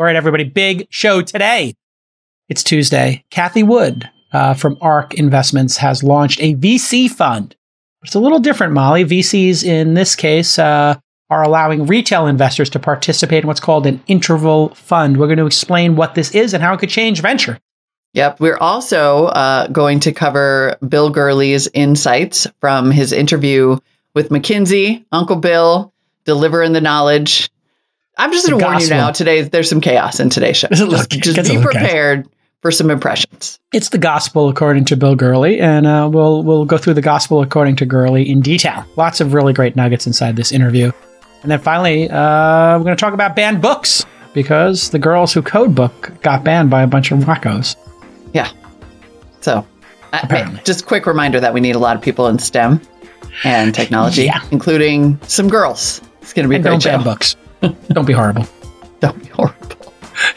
All right, everybody, big show today. It's Tuesday. Cathie Wood uh, from ARK Investments has launched a VC fund. It's a little different, Molly. VCs in this case uh, are allowing retail investors to participate in what's called an interval fund. We're going to explain what this is and how it could change venture. Yep. We're also uh, going to cover Bill Gurley's insights from his interview with McKinsey, Uncle Bill, delivering the knowledge. I'm just going to warn you now. Today, there's some chaos in today's show. Just, just be prepared for some impressions. It's the gospel according to Bill Gurley, and uh, we'll we'll go through the gospel according to Gurley in detail. Lots of really great nuggets inside this interview, and then finally, uh, we're going to talk about banned books because the girls who code book got banned by a bunch of wackos. Yeah. So, uh, just quick reminder that we need a lot of people in STEM and technology, yeah. including some girls. It's going to be and great don't show. ban books. don't be horrible. don't be horrible.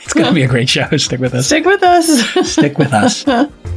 It's going to be a great show. Stick with us. Stick with us. Stick with us.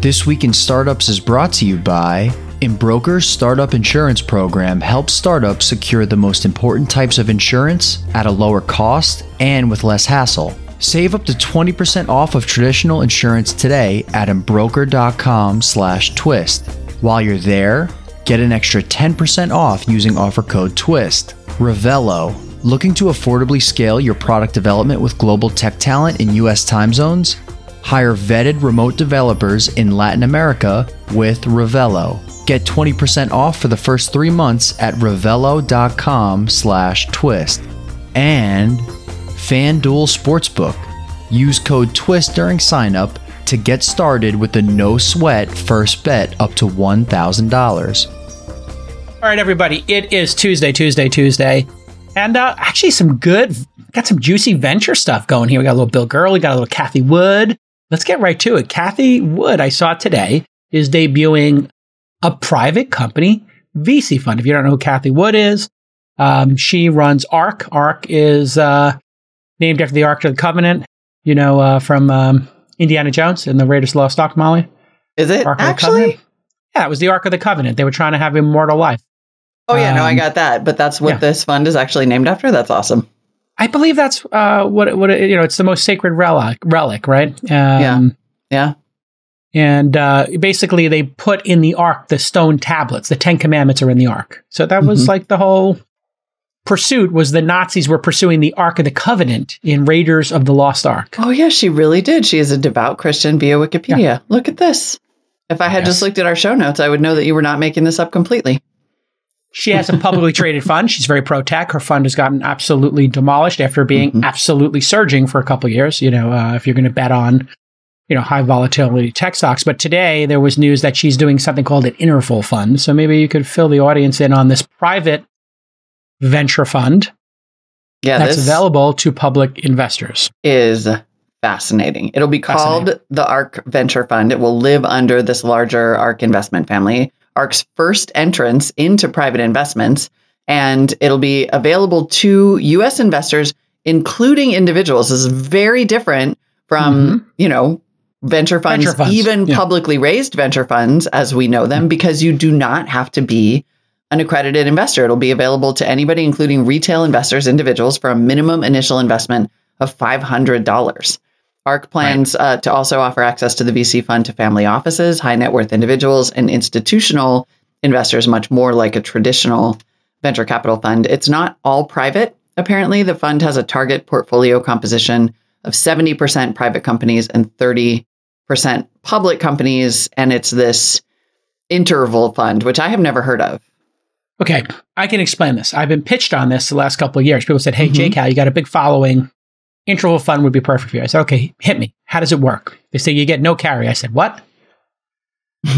This Week in Startups is brought to you by Embroker's Startup Insurance Program helps startups secure the most important types of insurance at a lower cost and with less hassle. Save up to 20% off of traditional insurance today at embroker.com slash twist. While you're there, get an extra 10% off using offer code TWIST. Revelo. Looking to affordably scale your product development with global tech talent in US time zones? Hire vetted remote developers in Latin America with Revelo. Get 20% off for the first three months at revelo.com slash twist. And FanDuel Sportsbook. Use code TWIST during signup to get started with the no sweat first bet up to $1,000. All right, everybody, it is Tuesday, Tuesday, Tuesday. And uh, actually, some good, got some juicy venture stuff going here. We got a little Bill Gurley, got a little Cathie Wood. Let's get right to it. Cathie Wood, I saw today, is debuting a private company VC fund. If you don't know who Cathie Wood is, um, she runs ARK. ARK is uh, named after the Ark of the Covenant, you know, uh, from um, Indiana Jones and the Raiders of the Lost Ark, Molly. Is it Ark actually? Yeah, it was the Ark of the Covenant. They were trying to have immortal life. Oh yeah, um, no, I got that. But that's what yeah. this fund is actually named after. That's awesome. I believe that's uh, what what you know. It's the most sacred relic, relic, right? Um, yeah, yeah. And uh, basically, they put in the ark the stone tablets. The Ten Commandments are in the ark. So that was mm-hmm. like the whole pursuit was the Nazis were pursuing the Ark of the Covenant in Raiders of the Lost Ark. Oh yeah, she really did. She is a devout Christian via Wikipedia. Yeah. Look at this. If I had yes. just looked at our show notes, I would know that you were not making this up completely. She has a publicly traded fund. She's very pro tech. Her fund has gotten absolutely demolished after being mm-hmm. absolutely surging for a couple years. You know, uh, if you're going to bet on, you know, high volatility tech stocks. But today there was news that she's doing something called an interval fund. So maybe you could fill the audience in on this private venture fund. Yeah, that's available to public investors. Is fascinating. It'll be called the ARK Venture Fund. It will live under this larger ARK investment family. ARK's first entrance into private investments, and it'll be available to U.S. investors, including individuals. This is very different from, mm-hmm. you know, venture funds, venture funds. even yeah. publicly raised venture funds as we know them, because you do not have to be an accredited investor. It'll be available to anybody, including retail investors, individuals, for a minimum initial investment of $500. ARK plans right. uh, to also offer access to the VC fund to family offices, high net worth individuals, and institutional investors, much more like a traditional venture capital fund. It's not all private. Apparently, the fund has a target portfolio composition of 70% private companies and 30% public companies. And it's this interval fund, which I have never heard of. Okay, I can explain this. I've been pitched on this the last couple of years. People said, "Hey, mm-hmm. JCal, you got a big following interval fund would be perfect for you. I said, okay, hit me. How does it work? They say you get no carry. I said, what?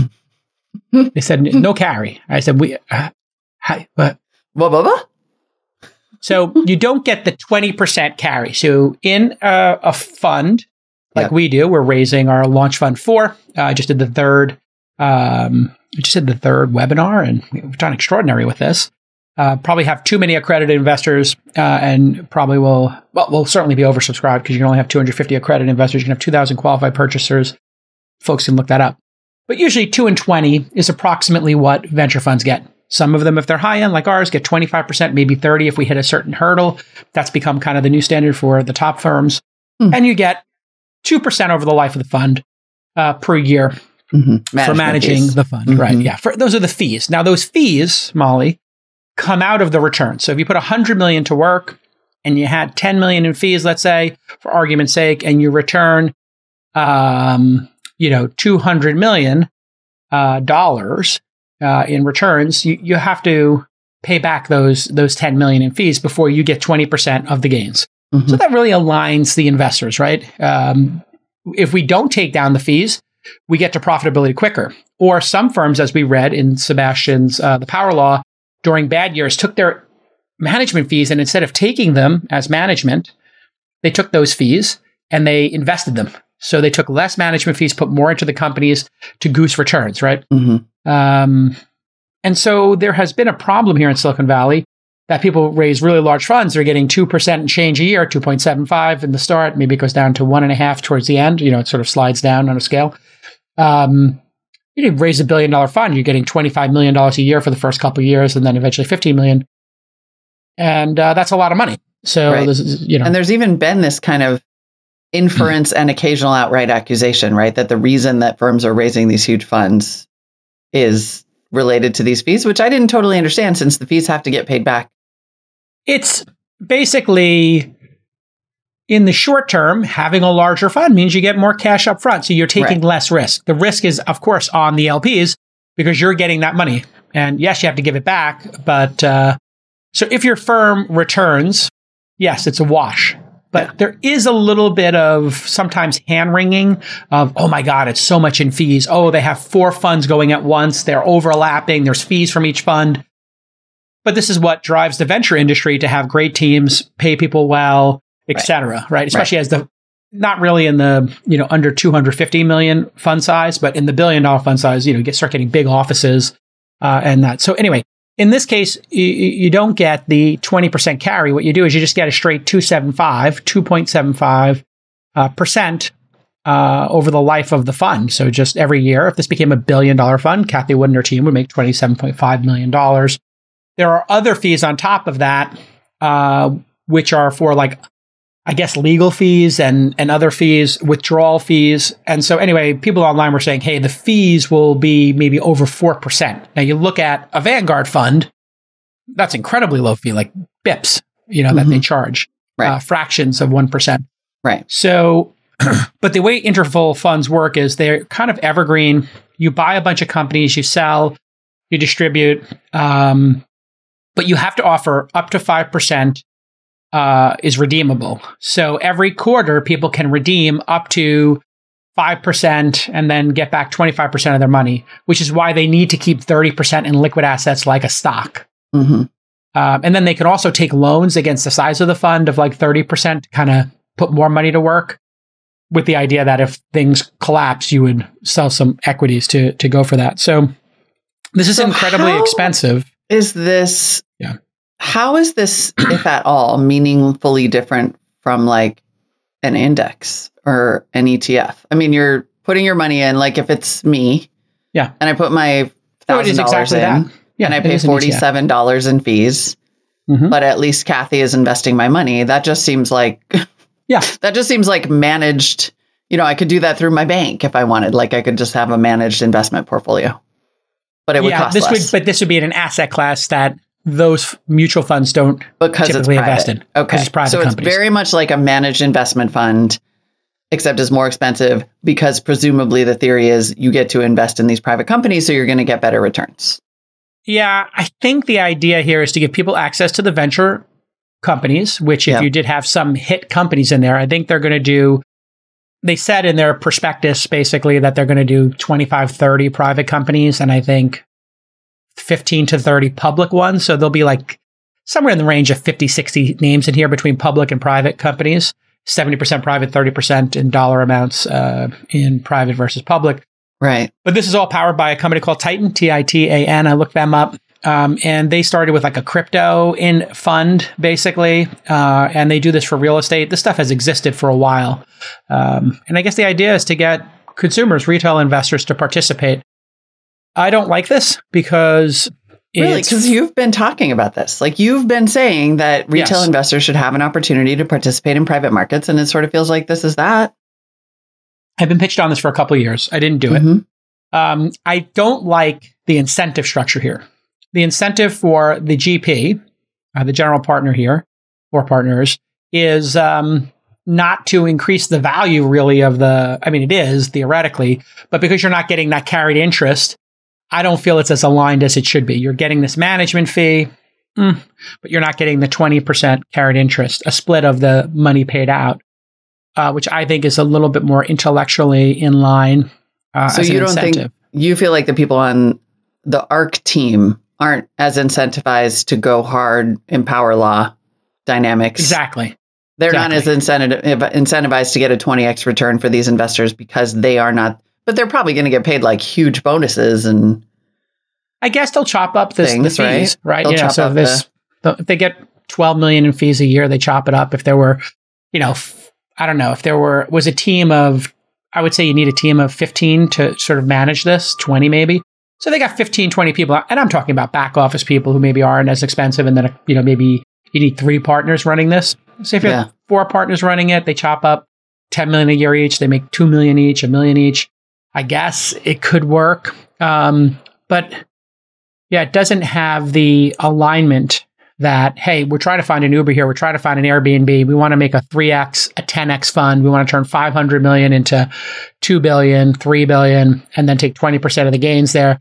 they said no carry. I said, we, uh, hi, what? Blah, blah, blah. So you don't get the 20% carry. So in a, a fund like yeah. we do, we're raising our launch fund four. Uh, I just did the third, um, I just did the third webinar and we've done extraordinary with this uh, probably have too many accredited investors uh, and probably will well will certainly be oversubscribed because you can only have 250 accredited investors. You can have 2,000 qualified purchasers. Folks can look that up. But usually, two and 20 is approximately what venture funds get. Some of them, if they're high end like ours, get 25%, maybe 30 if we hit a certain hurdle. That's become kind of the new standard for the top firms. mm. and you get 2% over the life of the fund uh, per year mm-hmm. for managing fees. the fund. Mm-hmm. Right. Yeah. For, those are the fees. Now, those fees, Molly, come out of the return. So if you put 100 million to work and you had 10 million in fees, let's say, for argument's sake, and you return, um, you know, 200 million uh, dollars uh, in returns, you, you have to pay back those those 10 million in fees before you get 20% of the gains. Mm-hmm. So that really aligns the investors, right? Um, if we don't take down the fees, we get to profitability quicker. Or some firms, as we read in Sebastian's uh, The Power Law, during bad years took their management fees and instead of taking them as management, they took those fees and they invested them. So they took less management fees, put more into the companies to goose returns, right? Mm-hmm. Um, and so there has been a problem here in Silicon Valley that people raise really large funds. They're getting 2% and change a year, 2.75 in the start. Maybe it goes down to one and a half towards the end. You know, it sort of slides down on a scale. Um, you raise a billion dollar fund, you're getting $25 million a year for the first couple of years and then eventually 15 million. And uh, that's a lot of money. So, right. is, you know. And there's even been this kind of inference and occasional outright accusation, right? That the reason that firms are raising these huge funds is related to these fees, which I didn't totally understand since the fees have to get paid back. It's basically in the short term, having a larger fund means you get more cash up front. So you're taking right. less risk. The risk is, of course, on the LPs because you're getting that money. And yes, you have to give it back. But uh, so if your firm returns, yes, it's a wash. But yeah. there is a little bit of sometimes hand wringing of, oh my God, it's so much in fees. Oh, they have four funds going at once. They're overlapping. There's fees from each fund. But this is what drives the venture industry to have great teams, pay people well, etc. Right. right. Especially right. as the not really in the you know under 250 million fund size, but in the billion dollar fund size, you know, get start getting big offices uh, and that. So anyway, in this case, you, you don't get the 20% carry. What you do is you just get a straight 275, 2.75 uh, percent uh, over the life of the fund. So just every year, if this became a billion dollar fund, Cathie Wood and her team would make $27.5 million. There are other fees on top of that, uh, which are for like I guess legal fees and and other fees, withdrawal fees. And so anyway, people online were saying, "Hey, the fees will be maybe over 4%." Now you look at a Vanguard fund, that's incredibly low fee like bips, you know, mm-hmm. that they mm-hmm. charge. Right. Uh, fractions of 1%. Right. So but the way interval funds work is they're kind of evergreen. You buy a bunch of companies, you sell, you distribute, um, but you have to offer up to 5% uh, is redeemable. So every quarter, people can redeem up to 5% and then get back 25% of their money, which is why they need to keep 30% in liquid assets like a stock. Mm-hmm. Um, and then they can also take loans against the size of the fund of like 30% to kind of put more money to work with the idea that if things collapse, you would sell some equities to, to go for that. So this is so incredibly expensive. Is this. How is this, if at all, meaningfully different from like an index or an ETF? I mean, you're putting your money in, like if it's me, yeah, and I put my thousand dollars exactly in, yeah, and I pay forty seven dollars in fees, mm-hmm. but at least Cathie is investing my money. That just seems like, yeah, that just seems like managed. You know, I could do that through my bank if I wanted. Like I could just have a managed investment portfolio, but it would yeah, cost this less. Would, but this would be in an asset class that those mutual funds don't because typically it's invest in. Okay, it's private so companies. it's very much like a managed investment fund, except it's more expensive because presumably the theory is you get to invest in these private companies, so you're going to get better returns. Yeah, I think the idea here is to give people access to the venture companies. Which, if you did have some hit companies in there, I think they're going to do. They said in their prospectus basically that they're going to do 25, 30 private companies. And I think 15 to 30 public ones. So there'll be like somewhere in the range of 50, 60 names in here between public and private companies. 70% private, 30% in dollar amounts uh, in private versus public. Right. But this is all powered by a company called Titan, T I T A N. I looked them up. Um, and they started with like a crypto in fund, basically. Uh, and they do this for real estate. This stuff has existed for a while. Um, and I guess the idea is to get consumers, retail investors to participate. I don't like this because Really? Because you've been talking about this. Like you've been saying that retail yes. investors should have an opportunity to participate in private markets. And it sort of feels like this is that. I've been pitched on this for a couple of years. I didn't do mm-hmm. it. Um, I don't like the incentive structure here. The incentive for the GP, uh, the general partner here, or partners, is um, not to increase the value really of the. I mean, it is theoretically, but because you're not getting that carried interest, I don't feel it's as aligned as it should be. You're getting this management fee, mm, but you're not getting the 20% carried interest, a split of the money paid out, uh, which I think is a little bit more intellectually in line. Uh, so you don't incentive. think you feel like the people on the ARK team aren't as incentivized to go hard in power law dynamics. Exactly. They're exactly. not as incentivized to get a 20x return for these investors because they are not but they're probably going to get paid like huge bonuses and. I guess they'll chop up this, things, the fees, right? right? Yeah. So this, the, if they get 12 million in fees a year, they chop it up. If there were, you know, I don't know, if there were, was a team of, I would say you need a team of 15 to sort of manage this, 20 maybe. So they got 15, 20 people. And I'm talking about back office people who maybe aren't as expensive. And then, you know, maybe you need three partners running this. So if you yeah. have four partners running it, they chop up 10 million a year each. They make 2 million each, a million each. I guess it could work. Um, but yeah, it doesn't have the alignment that, hey, we're trying to find an Uber here. We're trying to find an Airbnb. We want to make a 3X, a 10X fund. We want to turn 500 million into 2 billion, 3 billion, and then take 20% of the gains there.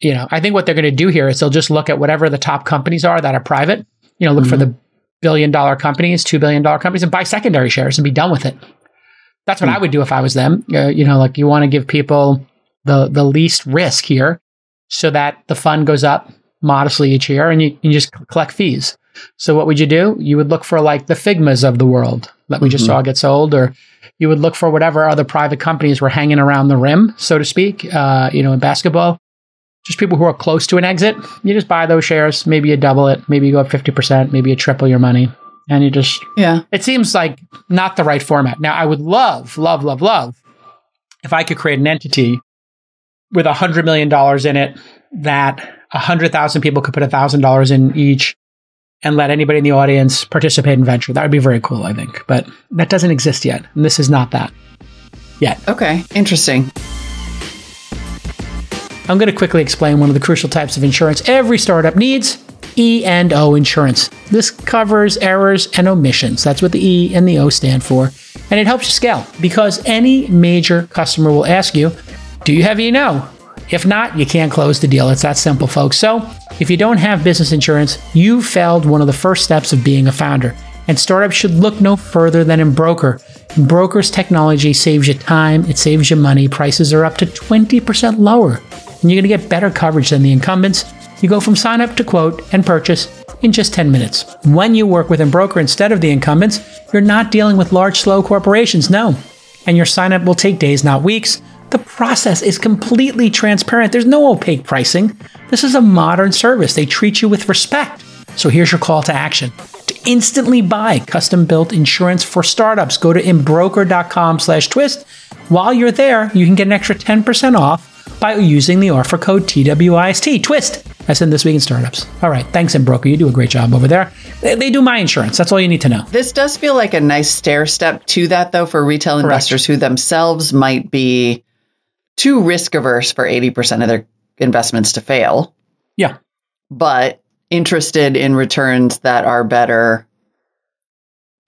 You know, I think what they're going to do here is they'll just look at whatever the top companies are that are private, you know, look mm-hmm. for the billion dollar companies, $2 billion companies and buy secondary shares and be done with it. That's what mm. I would do if I was them. Uh, you know, like you want to give people the the least risk here, so that the fund goes up modestly each year, and you, you just collect fees. So what would you do? You would look for like the Figmas of the world that we mm-hmm. just saw get sold, or you would look for whatever other private companies were hanging around the rim, so to speak. Uh, you know, in basketball, just people who are close to an exit. You just buy those shares. Maybe you double it. Maybe you go up fifty percent. Maybe you triple your money and you just yeah. it seems like not the right format. Now i would love love love love if i could create an entity with a hundred million dollars in it that a hundred thousand people could put a thousand dollars in each and let anybody in the audience participate in venture. That would be very cool i think. But that doesn't exist yet. And this is not that yet. Okay. Interesting. I'm going to quickly explain one of the crucial types of insurance every startup needs E&O insurance. This covers errors and omissions. That's what the E and the O stand for. And it helps you scale because any major customer will ask you, "Do you have E&O?" If not, you can't close the deal. It's that simple, folks. So, if you don't have business insurance, you failed one of the first steps of being a founder. And startups should look no further than Embroker. broker's technology saves you time, it saves you money. Prices are up to 20% lower. And you're going to get better coverage than the incumbents you go from sign up to quote and purchase in just 10 minutes. When you work with Embroker instead of the incumbents, you're not dealing with large, slow corporations, no. And your sign up will take days, not weeks. The process is completely transparent. There's no opaque pricing. This is a modern service. They treat you with respect. So here's your call to action. To instantly buy custom-built insurance for startups, go to embroker.com slash twist. While you're there, you can get an extra 10% off by using the offer code TWIST, twist. That's in This Week in Startups. All right. Thanks, and Embroker. You do a great job over there. They, they, do my insurance. That's all you need to know. This does feel like a nice stair step to that, though, for retail Correct. investors who themselves might be too risk averse for 80% of their investments to fail. Yeah. But interested in returns that are better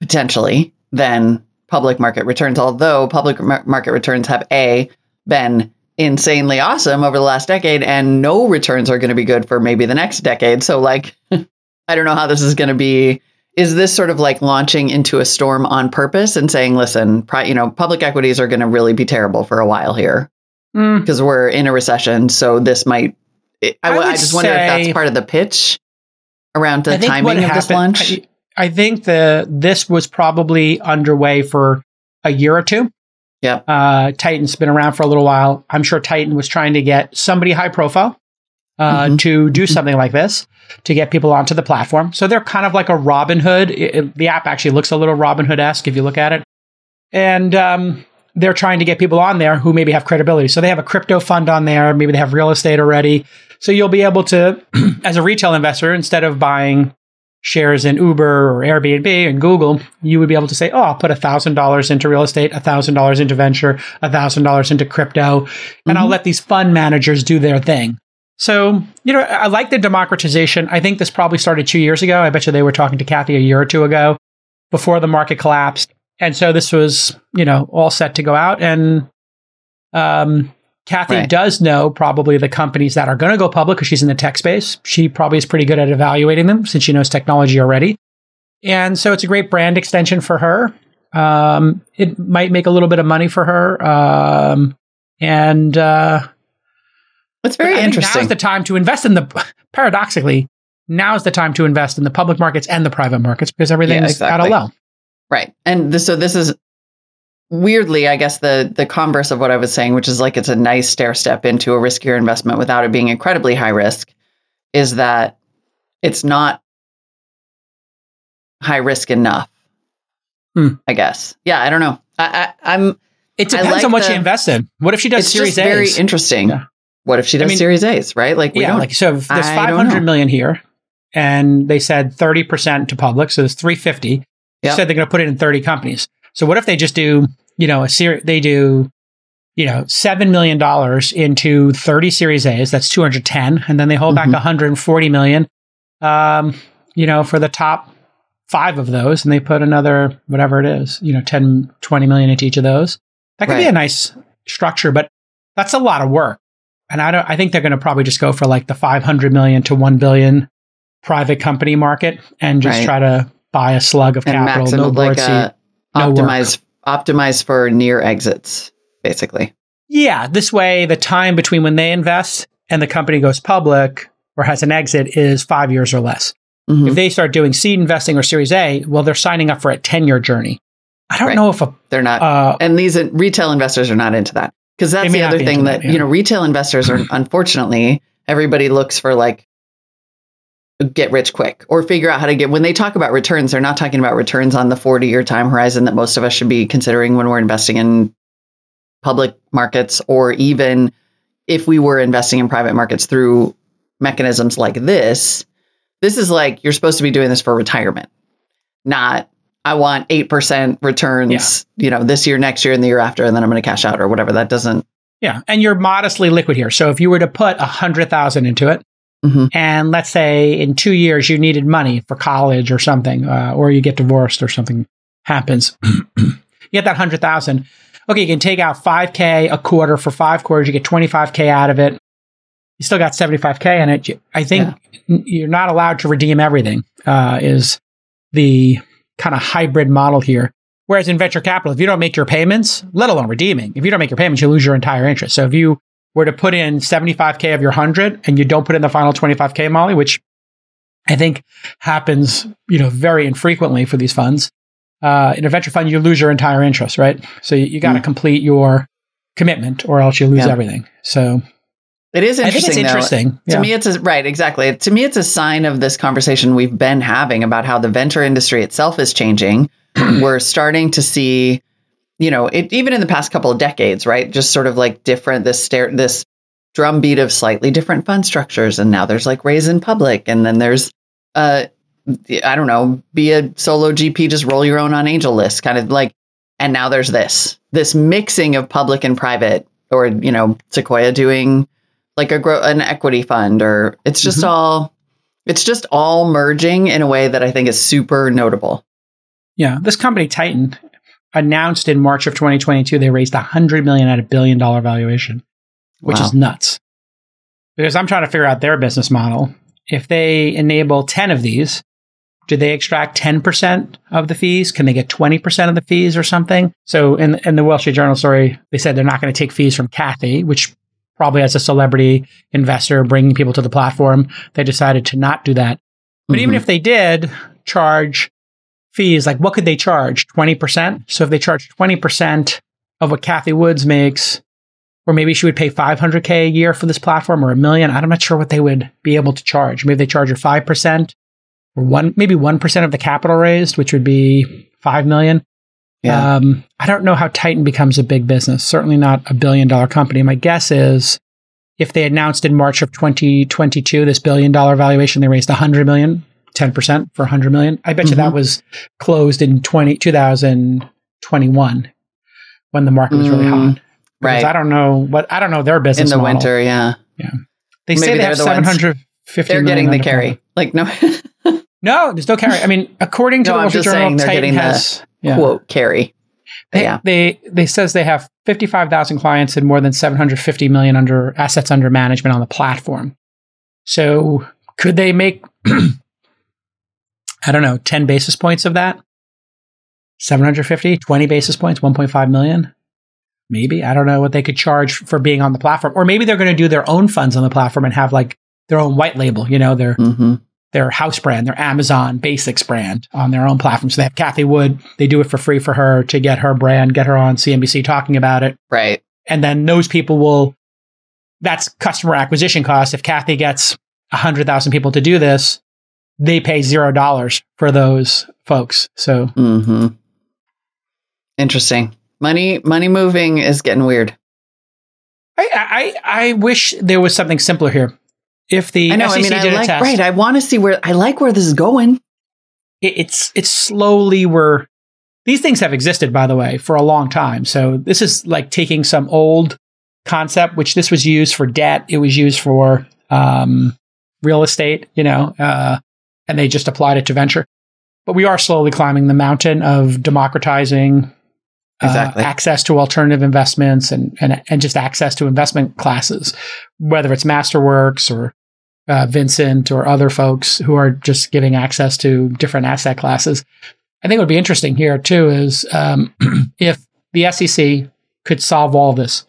potentially than public market returns, although public market returns have A, been insanely awesome over the last decade and no returns are going to be good for maybe the next decade. So like I don't know how this is going to be is this sort of like launching into a storm on purpose and saying listen, pri- you know, public equities are going to really be terrible for a while here because mm. we're in a recession, so this might I, I, I just wonder if that's part of the pitch around the timing of happened, this launch. I, I think the this was probably underway for a year or two yeah. Uh, Titan's been around for a little while. I'm sure Titan was trying to get somebody high profile uh, mm-hmm. to do mm-hmm. something like this to get people onto the platform. So they're kind of like a Robinhood. It, it, the app actually looks a little Robin Hood esque if you look at it. And um, they're trying to get people on there who maybe have credibility. So they have a crypto fund on there, maybe they have real estate already. So you'll be able to, as a retail investor, instead of buying shares in Uber or Airbnb and Google, you would be able to say, oh, I'll put $1,000 into real estate, $1,000 into venture, $1,000 into crypto, and mm-hmm. I'll let these fund managers do their thing. So, you know, I like the democratization. I think this probably started two years ago. I bet you they were talking to Cathie a year or two ago before the market collapsed. And so this was, you know, all set to go out. And um, Cathie right. does know probably the companies that are going to go public because she's in the tech space. She probably is pretty good at evaluating them since she knows technology already. And so it's a great brand extension for her. Um, it might make a little bit of money for her. Um, and uh, it's very interesting. Now's the time to invest in the, paradoxically, now's the time to invest in the public markets and the private markets because everything's yeah, exactly. at a low. Right. And this, so this is weirdly, I guess the the converse of what I was saying, which is like it's a nice stair step into a riskier investment without it being incredibly high risk, is that it's not high risk enough. Hmm. I guess. Yeah, I don't know. I, I am It depends like on what the, she invests in. What if she does Series A? Very interesting. Yeah. What if she does I mean, Series A's? Right? Like yeah, like so. There's five hundred million here, and they said thirty percent to public, so there's three fifty. Yep. Said they're going to put it in thirty companies. So what if they just do, you know, a series, they do, you know, $7 million into 30 series A's, that's 210. And then they hold mm-hmm. back 140 million, um, you know, for the top five of those. And they put another, whatever it is, you know, 10, 20 million into each of those. That could right. be a nice structure, but that's a lot of work. And I don't, I think they're going to probably just go for like the 500 million to 1 billion private company market and just right. try to buy a slug of and capital. No board like seat no optimize work. optimize for near exits, basically. Yeah, this way the time between when they invest and the company goes public or has an exit is five years or less. Mm-hmm. If they start doing seed investing or Series A, well, they're signing up for a ten year journey. I don't right. know if a, they're not, uh, and these retail investors are not into that because that's the other thing that, that yeah. you know retail investors are unfortunately everybody looks for like get rich quick or figure out how to get when they talk about returns they're not talking about returns on the 40 year time horizon that most of us should be considering when we're investing in public markets or even if we were investing in private markets through mechanisms like this. This is like you're supposed to be doing this for retirement not i want 8% returns yeah. you know this year next year and the year after and then i'm going to cash out or whatever. That doesn't yeah and you're modestly liquid here. So if you were to put a 100000 into it Mm-hmm. And let's say in two years you needed money for college or something, uh, or you get divorced or something happens. you get that hundred thousand. Okay, you can take out five k a quarter for five quarters. You get twenty five k out of it. You still got seventy five k in it. I think yeah. you're not allowed to redeem everything. Uh, is the kind of hybrid model here. Whereas in venture capital, if you don't make your payments, let alone redeeming, if you don't make your payments, you lose your entire interest. So if you were to put in 75K of your 100 and you don't put in the final 25K, Molly, which I think happens, you know, very infrequently for these funds. Uh, in a venture fund, you lose your entire interest, right? So you, you got to mm. complete your commitment or else you lose yeah. everything. So it is interesting. it's interesting. Yeah. To me, it's a, right, exactly. To me, it's a sign of this conversation we've been having about how the venture industry itself is changing. We're starting to see you know, it, even in the past couple of decades, right? Just sort of like different this stair this drumbeat of slightly different fund structures, and now there's like raise in public, and then there's uh, I don't know, be a solo GP, just roll your own on AngelList, kind of like, and now there's this this mixing of public and private, or you know, Sequoia doing like a grow an equity fund, or it's just mm-hmm. all it's just all merging in a way that I think is super notable. Yeah, this company Titan announced in March of 2022 they raised 100 million at a billion dollar valuation, which wow. is nuts. Because I'm trying to figure out their business model. If they enable 10 of these, do they extract 10% of the fees? Can they get 20% of the fees or something? So in, in the Wall Street Journal story, they said they're not going to take fees from Cathie, which probably as a celebrity investor bringing people to the platform, they decided to not do that. But mm-hmm. even if they did charge fees, like what could they charge? 20%? So if they charge 20% of what Cathie Woods makes, or maybe she would pay 500K a year for this platform or a million. I'm not sure what they would be able to charge. Maybe they charge her 5% or one, maybe 1% of the capital raised, which would be 5 million. Yeah. Um, I don't know how Titan becomes a big business. Certainly not a billion dollar company. My guess is if they announced in March of 2022 this billion dollar valuation, they raised 100 million, 10% for 100 million. I bet you that Mhm. was closed in 20, 2021 when the market was really Mm, hot. Because right. I don't know what I don't know their business In the model. winter, yeah. Yeah. They say they have the 750 They're getting the carry. Like no No, there's no carry. I mean, according to No, the Wall Street Journal, they're Titan getting the yeah. quote carry. They, yeah. they they says they have 55,000 clients and more than 750 million under assets under management on the platform. So, could they make I don't know, 10 basis points of that? 750, 20 basis points, 1.5 million? Maybe. I don't know what they could charge for being on the platform. Or maybe they're going to do their own funds on the platform and have like their own white label, you know, their hmm their house brand, their Amazon Basics brand on their own platform. So they have Cathie Wood. They do it for free for her to get her brand, get her on CNBC talking about it. Right. And then those people will, that's customer acquisition cost. If Cathie gets 100,000 people to do this, they pay zero dollars for those folks. So hmm Interesting. Money money moving is getting weird. I, I, I wish there was something simpler here. If the I know. SEC I mean, I like test, right. I want to see where I like where this is going. it, it's it's slowly we're these things have existed by the way for a long time so this is like taking some old concept which this was used for debt it was used for um, real estate you know uh, and they just applied it to venture but we are slowly climbing the mountain of democratizing uh, Exactly. access to alternative investments and, and and just access to investment classes whether it's masterworks or uh, Vincent or other folks who are just giving access to different asset classes. I think what would be interesting here too is um, if the SEC could solve all this.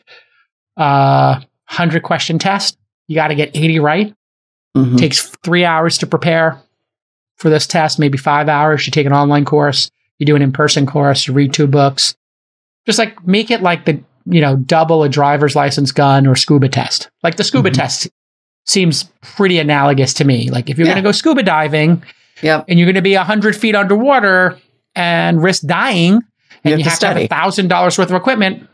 Uh, 100 question test, you got to get 80 right. Mhm. Takes three hours to prepare for this test, maybe five hours. You take an online course, you do an in person course, you read two books. Just like make it like the, you know, double a driver's license gun or scuba test. Like the scuba Mhm. test seems pretty analogous to me. Like if you're Yeah. going to go scuba diving Yep. and you're going to be 100 feet underwater and risk dying, and You you have to have, to have study. $1,000 worth of equipment,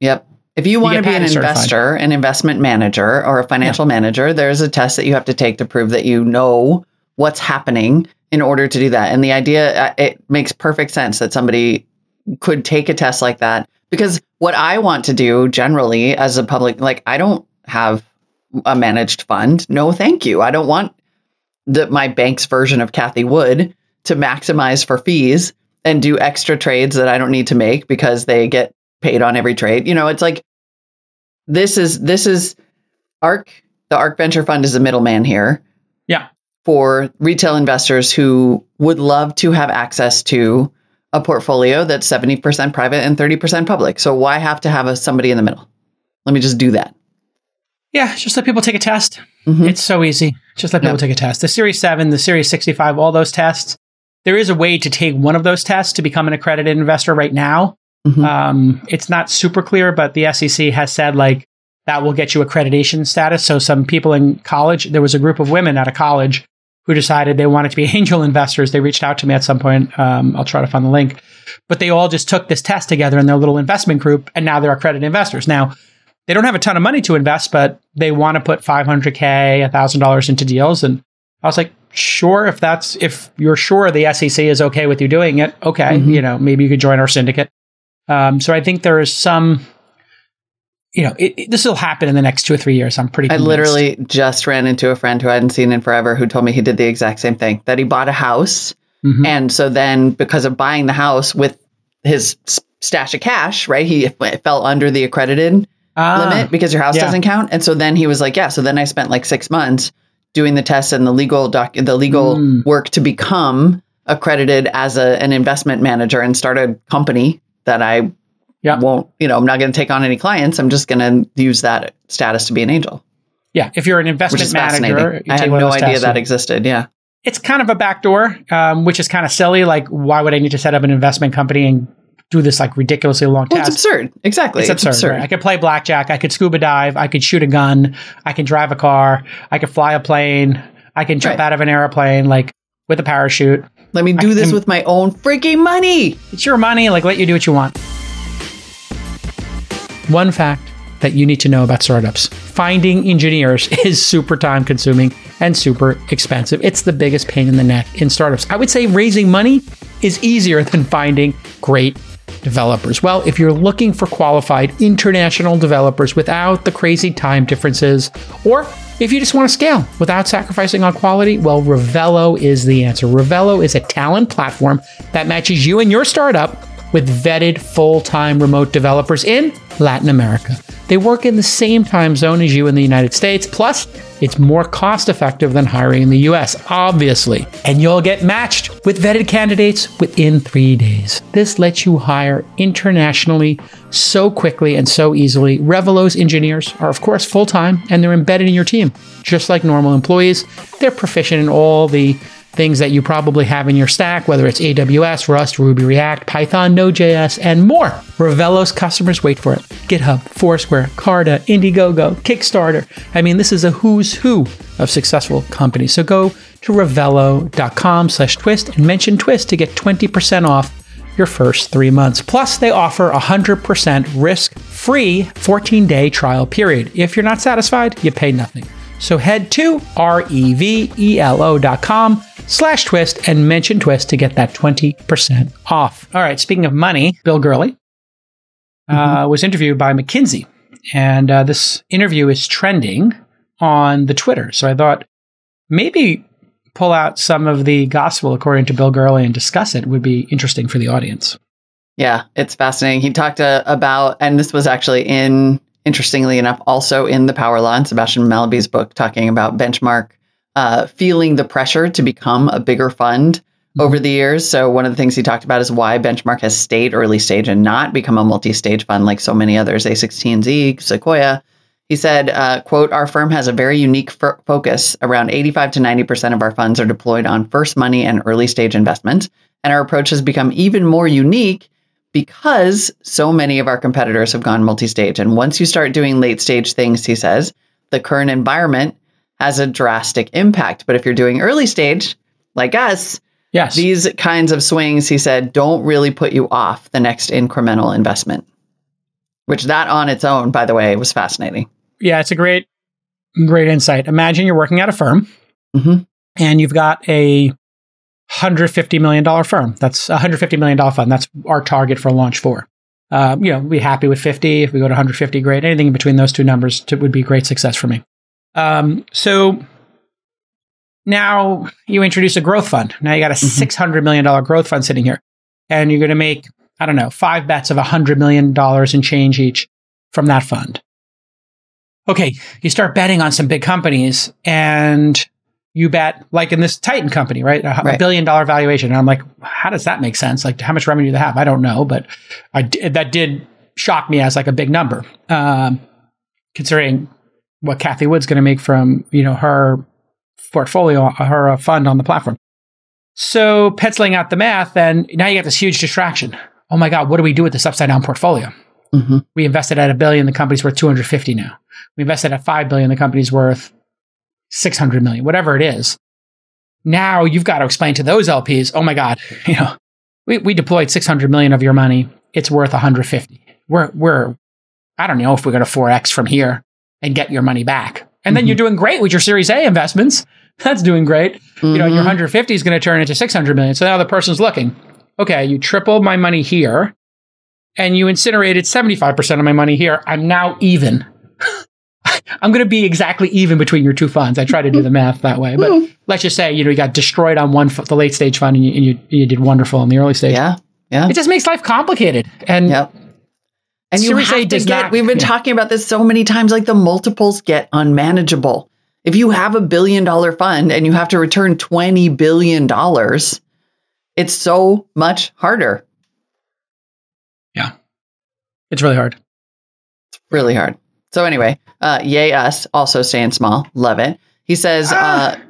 Yep. If you want to be an certified. investor, an investment manager, or a financial manager, there's a test that you have to take to prove that you know what's happening in order to do that. And the idea, uh, it makes perfect sense that somebody could take a test like that because what I want to do generally as a public, like I don't have a managed fund. No, thank you. I don't want the, my bank's version of Cathie Wood to maximize for fees and do extra trades that I don't need to make because they get paid on every trade. You know, it's like this is this is ARK. The ARK Venture Fund is a middleman here. Yeah. For retail investors who would love to have access to a portfolio that's 70% private and 30% public. So why have to have a, somebody in the middle? Let me just do that. yeah, just let people take a test. Mhm. It's so easy. Just let people Yep. take a test. The Series 7, the Series 65, all those tests. There is a way to take one of those tests to become an accredited investor right now. Mhm. Um, it's not super clear, but the SEC has said like that will get you accreditation status. So some people in college, there was a group of women at a college who decided they wanted to be angel investors. They reached out to me at some point. Um, I'll try to find the link, but they all just took this test together in their little investment group, and now they're accredited investors. Now they don't have a ton of money to invest, but they want to put 500k, thousand dollars into deals, and I was like, sure, if that's if you're sure the SEC is okay with you doing it, okay, Mhm. you know, maybe you could join our syndicate. Um, so I think there is some, you know, it, it- this will happen in the next two or three years. I'm pretty. I literally just ran into a friend who I hadn't seen in forever who told me he did the exact same thing that he bought a house. Mhm. And so then, because of buying the house with his stash of cash, right, he fell under the accredited Ah, limit because your house yeah. doesn't count. And so then he was like, yeah. So then I spent like six months doing the tests and the legal doc, the legal Mm. work to become accredited as a, an investment manager and start a company that I Yeah. won't, you know, I'm not going to take on any clients. I'm just going to use that status to be an angel, Yeah, if you're an investment manager, you I had no idea that existed. Yeah. it's kind of a backdoor, um, which is kind of silly. Like, why would I need to set up an investment company and do this like ridiculously long Well, it's absurd. Exactly. It's absurd. right? I could play blackjack. I could scuba dive. I could shoot a gun. I can drive a car. I could fly a plane. I can jump Right. out of an airplane like with a parachute. Let me do this with my own freaking money. It's your money. Like, let you do what you want. One fact that you need to know about startups finding engineers is super time consuming and super expensive. It's the biggest pain in the neck in startups. I would say raising money is easier than finding great developers. Well, if you're looking for qualified international developers without the crazy time differences, or if you just want to scale without sacrificing on quality, well, Revelo is the answer. Revelo is a talent platform that matches you and your startup with vetted full time remote developers in Latin America. They work in the same time zone as you in the United States, plus, it's more cost effective than hiring in the US, obviously. And you'll get matched with vetted candidates within three days. This lets you hire internationally so quickly and so easily. Revelo's engineers are, of course, full time and they're embedded in your team, just like normal employees. They're proficient in all the things that you probably have in your stack, whether it's AWS, Rust, Ruby, React, Python, Node.js, and more. Revelo's customers wait for it. GitHub, Foursquare, Carta, Indiegogo, Kickstarter. I mean, this is a who's who of successful companies. So go to revelo.com slash twist and mention twist to get 20% off your first three months. Plus, they offer a 100% risk free 14 day trial period. If you're not satisfied, you pay nothing. So head to R-E-V-E-L-O.com slash twist and mention twist to get that 20% off. All right. Speaking of money, Bill Gurley uh, was interviewed by McKinsey. And uh, this interview is trending on the Twitter. So I thought maybe pull out some of the gospel according to Bill Gurley and discuss it would be interesting for the audience. Yeah, it's fascinating. He talked uh, about, and this was actually in interestingly enough, also in the Power Law and Sebastian Mallaby's book, talking about Benchmark uh, feeling the pressure to become a bigger fund mm-hmm. over the years. So one of the things he talked about is why Benchmark has stayed early stage and not become a multi-stage fund like so many others, A16Z, Sequoia. He said, uh, quote, our firm has a very unique f- focus. Around 85 to 90% of our funds are deployed on first money and early stage investments. And our approach has become even more unique because so many of our competitors have gone multi stage. And once you start doing late stage things, he says, the current environment has a drastic impact. But if you're doing early stage, like us, yes. these kinds of swings, he said, don't really put you off the next incremental investment, which that on its own, by the way, was fascinating. Yeah, it's a great, great insight. Imagine you're working at a firm mm-hmm. and you've got a $150 million firm. That's a $150 million fund. That's our target for launch four. Um, you know, be happy with 50. If we go to 150, great. Anything in between those two numbers to, would be great success for me. Um, so now you introduce a growth fund. Now you got a mm-hmm. $600 million growth fund sitting here. And you're going to make, I don't know, five bets of $100 million in change each from that fund. Okay, you start betting on some big companies and you bet like in this Titan company, right? A, right. billion dollar valuation. And I'm like, how does that make sense? Like how much revenue do they have? I don't know, but I, that did shock me as like a big number. Um, considering what Cathie Wood's going to make from, you know, her portfolio, her uh, fund on the platform. So penciling out the math, and now you get this huge distraction. Oh my God, what do we do with this upside down portfolio? Mm-hmm. We invested at a billion, the company's worth 250 now. We invested at 5 billion, the company's worth 600 million, whatever it is. Now you've got to explain to those LPs, oh my God, you know, we, we deployed 600 million of your money. It's worth 150. We're, we're, I don't know if we're going to 4X from here and get your money back. And then mm-hmm. you're doing great with your Series A investments. That's doing great. Mm-hmm. You know, your 150 is going to turn into 600 million. So now the person's looking, okay, you tripled my money here and you incinerated 75% of my money here. I'm now even. I'm going to be exactly even between your two funds. I try to do the math that way, but let's just say you know you got destroyed on one the late stage fund and you, and you, you did wonderful in the early stage. Yeah, yeah. It just makes life complicated. And yep. And you have to get. Not, we've been yeah. talking about this so many times. Like the multiples get unmanageable. If you have a billion dollar fund and you have to return twenty billion dollars, it's so much harder. Yeah, it's really hard. It's really hard. So anyway, uh, yay us, also staying small. Love it. He says, ah, uh,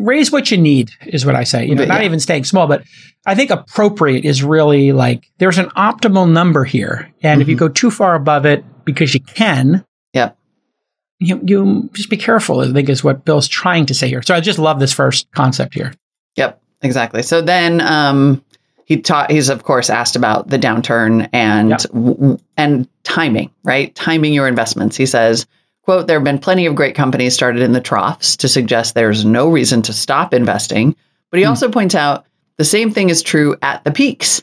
raise what you need is what I say. You know, not yeah. even staying small, but I think appropriate is really like there's an optimal number here, and mm-hmm. if you mm-hmm. go too far above it because you can, yep. You, you just be careful. I think is what Bill's trying to say here. So I just love this first concept here. Yep. exactly. So then um, he taught. He's of course asked about the downturn and yep. and timing, right? Timing your investments. He says, "quote There have been plenty of great companies started in the troughs to suggest there's no reason to stop investing." But he mm. also points out the same thing is true at the peaks.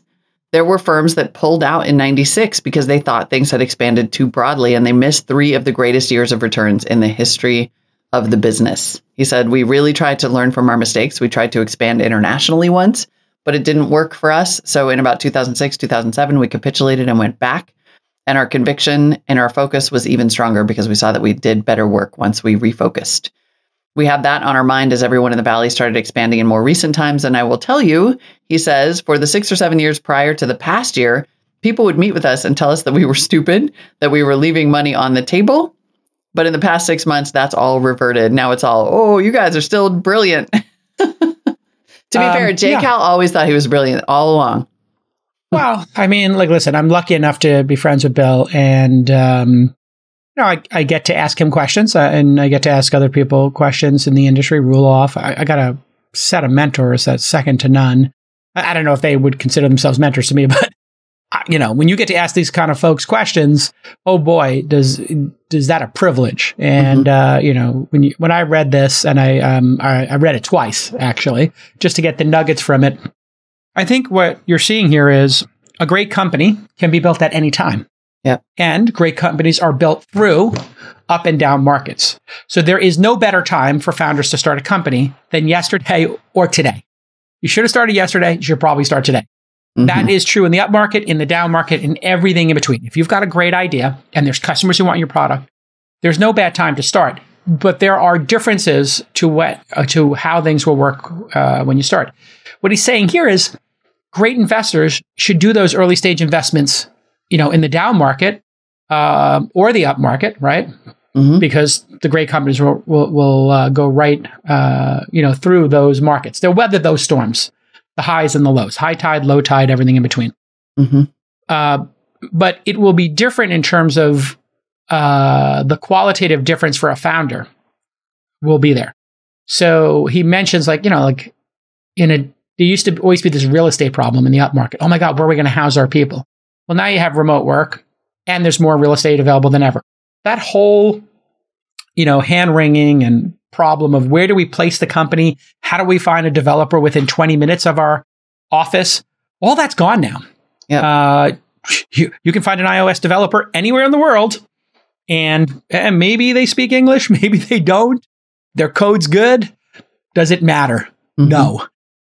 There were firms that pulled out in 96 because they thought things had expanded too broadly and they missed three of the greatest years of returns in the history of the business. He said, We really tried to learn from our mistakes. We tried to expand internationally once, but it didn't work for us. So in about 2006, 2007, we capitulated and went back. And our conviction and our focus was even stronger because we saw that we did better work once we refocused. We had that on our mind as everyone in the Valley started expanding in more recent times. And I will tell you, he says, for the six or seven years prior to the past year, people would meet with us and tell us that we were stupid, that we were leaving money on the table, but in the past six months, that's all reverted. Now it's all, oh, you guys are still brilliant. to be um, fair, Jay yeah. Cal always thought he was brilliant all along. Well, I mean, like, listen, I'm lucky enough to be friends with Bill, and um, you know, I, I get to ask him questions, uh, and I get to ask other people questions in the industry. Roelof, I, I got a set of mentors that's second to none. I, I don't know if they would consider themselves mentors to me, but you know, when you get to ask these kind of folks questions, oh boy, does does that a privilege? And mm-hmm. uh, you know, when you, when I read this, and I, um, I I read it twice actually, just to get the nuggets from it. I think what you're seeing here is a great company can be built at any time. Yeah, and great companies are built through up and down markets. So there is no better time for founders to start a company than yesterday or today. You should have started yesterday. You should probably start today. Mm-hmm. That is true in the up market, in the down market, in everything in between. If you've got a great idea and there's customers who want your product, there's no bad time to start. But there are differences to what uh, to how things will work uh, when you start. What he's saying here is, great investors should do those early stage investments, you know, in the down market uh, or the up market, right? Mm-hmm. Because the great companies will will, will uh, go right, uh, you know, through those markets. They'll weather those storms the highs and the lows, high tide, low tide, everything in between. Mm-hmm. Uh, but it will be different in terms of uh, the qualitative difference for a founder will be there. So he mentions like, you know, like in a, there used to always be this real estate problem in the up market. Oh my God, where are we going to house our people? Well, now you have remote work and there's more real estate available than ever. That whole, you know, hand wringing and problem of where do we place the company? How do we find a developer within 20 minutes of our office? All that's gone now. Yeah. Uh, you, you can find an iOS developer anywhere in the world, and, and maybe they speak English, maybe they don't. Their code's good. Does it matter? Mm-hmm. No.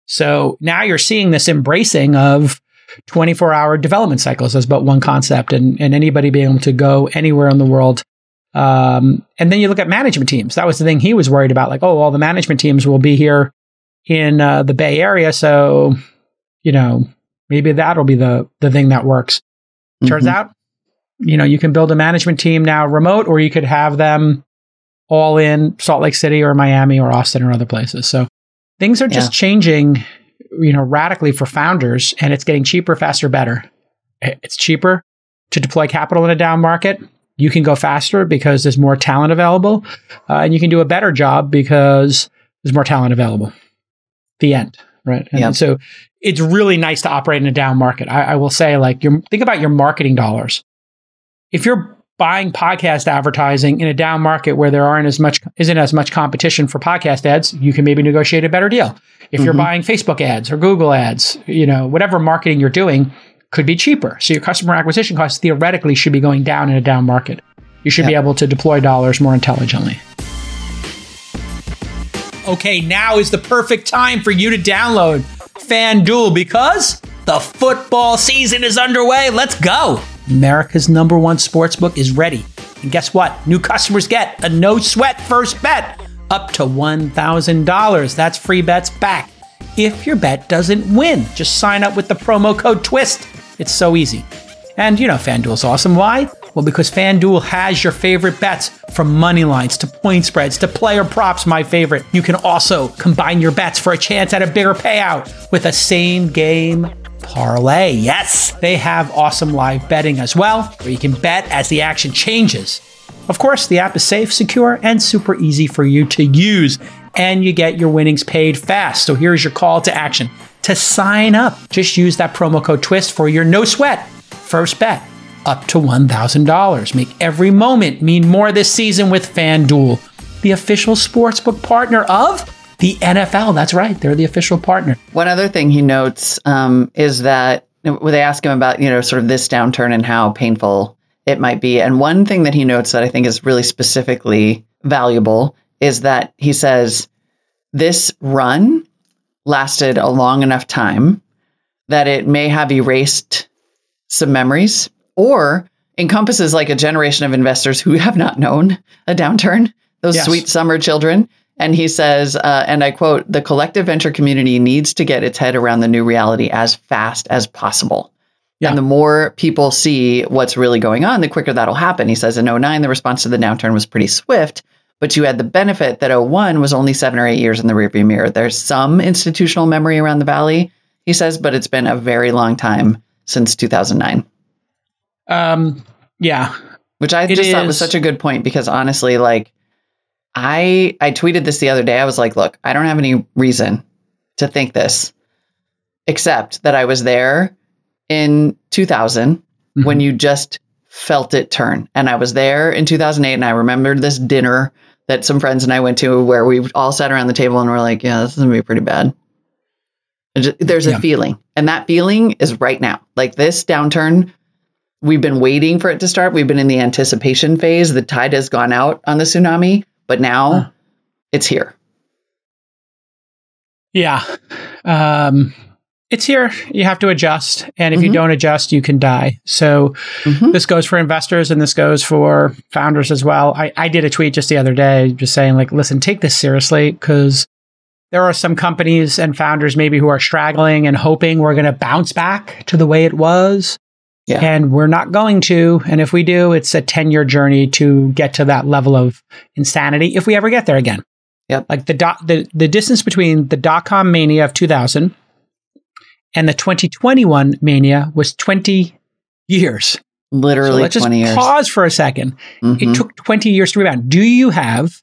So now you're seeing this embracing of 24 hour development cycles as but one concept, and, and anybody being able to go anywhere in the world um, and then you look at management teams. That was the thing he was worried about. Like, oh, all the management teams will be here in uh, the Bay Area, so you know maybe that'll be the the thing that works. Mm-hmm. Turns out, you know, you can build a management team now remote, or you could have them all in Salt Lake City or Miami or Austin or other places. So things are just yeah. changing, you know, radically for founders, and it's getting cheaper, faster, better. It's cheaper to deploy capital in a down market you can go faster because there's more talent available, uh, and you can do a better job because there's more talent available. The end, right? And so it's really nice to operate in a down market. I, I will say, like, your, think about your marketing dollars. If you're buying podcast advertising in a down market where there aren't as much isn't as much competition for podcast ads, you can maybe negotiate a better deal. If mm-hmm. you're buying Facebook ads or Google ads, you know, whatever marketing you're doing, could be cheaper. So your customer acquisition costs theoretically should be going down in a down market. You should yep. be able to deploy dollars more intelligently. Okay, now is the perfect time for you to download FanDuel because the football season is underway. Let's go. America's number one sportsbook is ready. And guess what? New customers get a no sweat first bet up to $1,000. That's free bets back if your bet doesn't win. Just sign up with the promo code TWIST it's so easy. And you know, FanDuel's awesome. Why? Well, because FanDuel has your favorite bets from money lines to point spreads to player props, my favorite. You can also combine your bets for a chance at a bigger payout with a same game parlay. Yes, they have awesome live betting as well, where you can bet as the action changes. Of course, the app is safe, secure, and super easy for you to use. and you get your winnings paid fast. So here's your call to action. To sign up, just use that promo code TWIST for your no sweat first bet up to $1,000. Make every moment mean more this season with FanDuel, the official sportsbook partner of the NFL. That's right, they're the official partner. One other thing he notes um, is that when they ask him about, you know, sort of this downturn and how painful it might be. And one thing that he notes that I think is really specifically valuable is that he says this run lasted a long enough time that it may have erased some memories or encompasses like a generation of investors who have not known a downturn, those yes. sweet summer children. And he says, uh, and I quote, the collective venture community needs to get its head around the new reality as fast as possible. Yeah. And the more people see what's really going on, the quicker that'll happen. He says in 09, the response to the downturn was pretty swift, but you had the benefit that 01 was only seven or eight years in the rearview mirror. There's some institutional memory around the valley, he says, but it's been a very long time since 2009. Um, yeah. Which I it just is. thought was such a good point because honestly, like, I I tweeted this the other day. I was like, look, I don't have any reason to think this, except that I was there in 2000 mm-hmm. when you just felt it turn. And I was there in 2008 and I remembered this dinner that some friends and I went to where we all sat around the table and we're like, yeah, this is going to be pretty bad. Just, there's a feeling. And that feeling is right now. Like this downturn, we've been waiting for it to start. We've been in the anticipation phase. The tide has gone out on the tsunami, but now huh. it's here. Yeah. Um, it's here. You have to adjust. And if mm-hmm. you don't adjust, you can die. So mm-hmm. this goes for investors and this goes for founders as well. I, I did a tweet just the other day just saying, like, listen, take this seriously because there are some companies and founders maybe who are straggling and hoping we're going to bounce back to the way it was. Yeah. And we're not going to. And if we do, it's a 10 year journey to get to that level of insanity if we ever get there again. Yep. Like the, dot, the, the distance between the dot com mania of 2000 and the 2021 mania was 20 years. Literally so let's just years. pause for a 2nd mm-hmm. It took 20 years to rebound. Do you have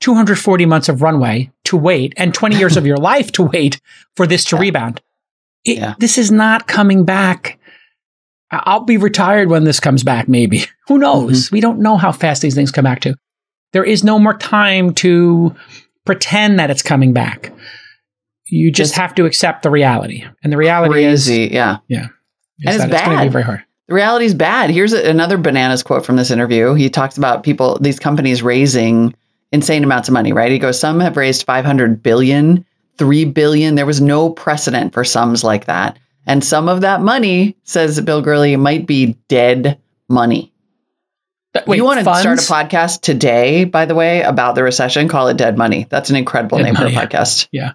240 months of runway to wait and 20 years of your life to wait for this to yeah. rebound? It, yeah. This is not coming back. I'll be retired when this comes back, maybe. Who knows? Mm-hmm. We don't know how fast these things come back to. There is no more time to pretend that it's coming back. You just it's have to accept the reality. And the reality crazy, is yeah. Yeah. And it's bad. It's going to be very hard. The reality is bad. Here's another bananas quote from this interview. He talks about people, these companies raising insane amounts of money, right? He goes, some have raised 500 billion, 3 billion. There was no precedent for sums like that. And some of that money, says Bill Gurley, might be dead money. Wait, you want to funds? start a podcast today, by the way, about the recession, call it Dead Money. That's an incredible dead name money, for a podcast. Yeah.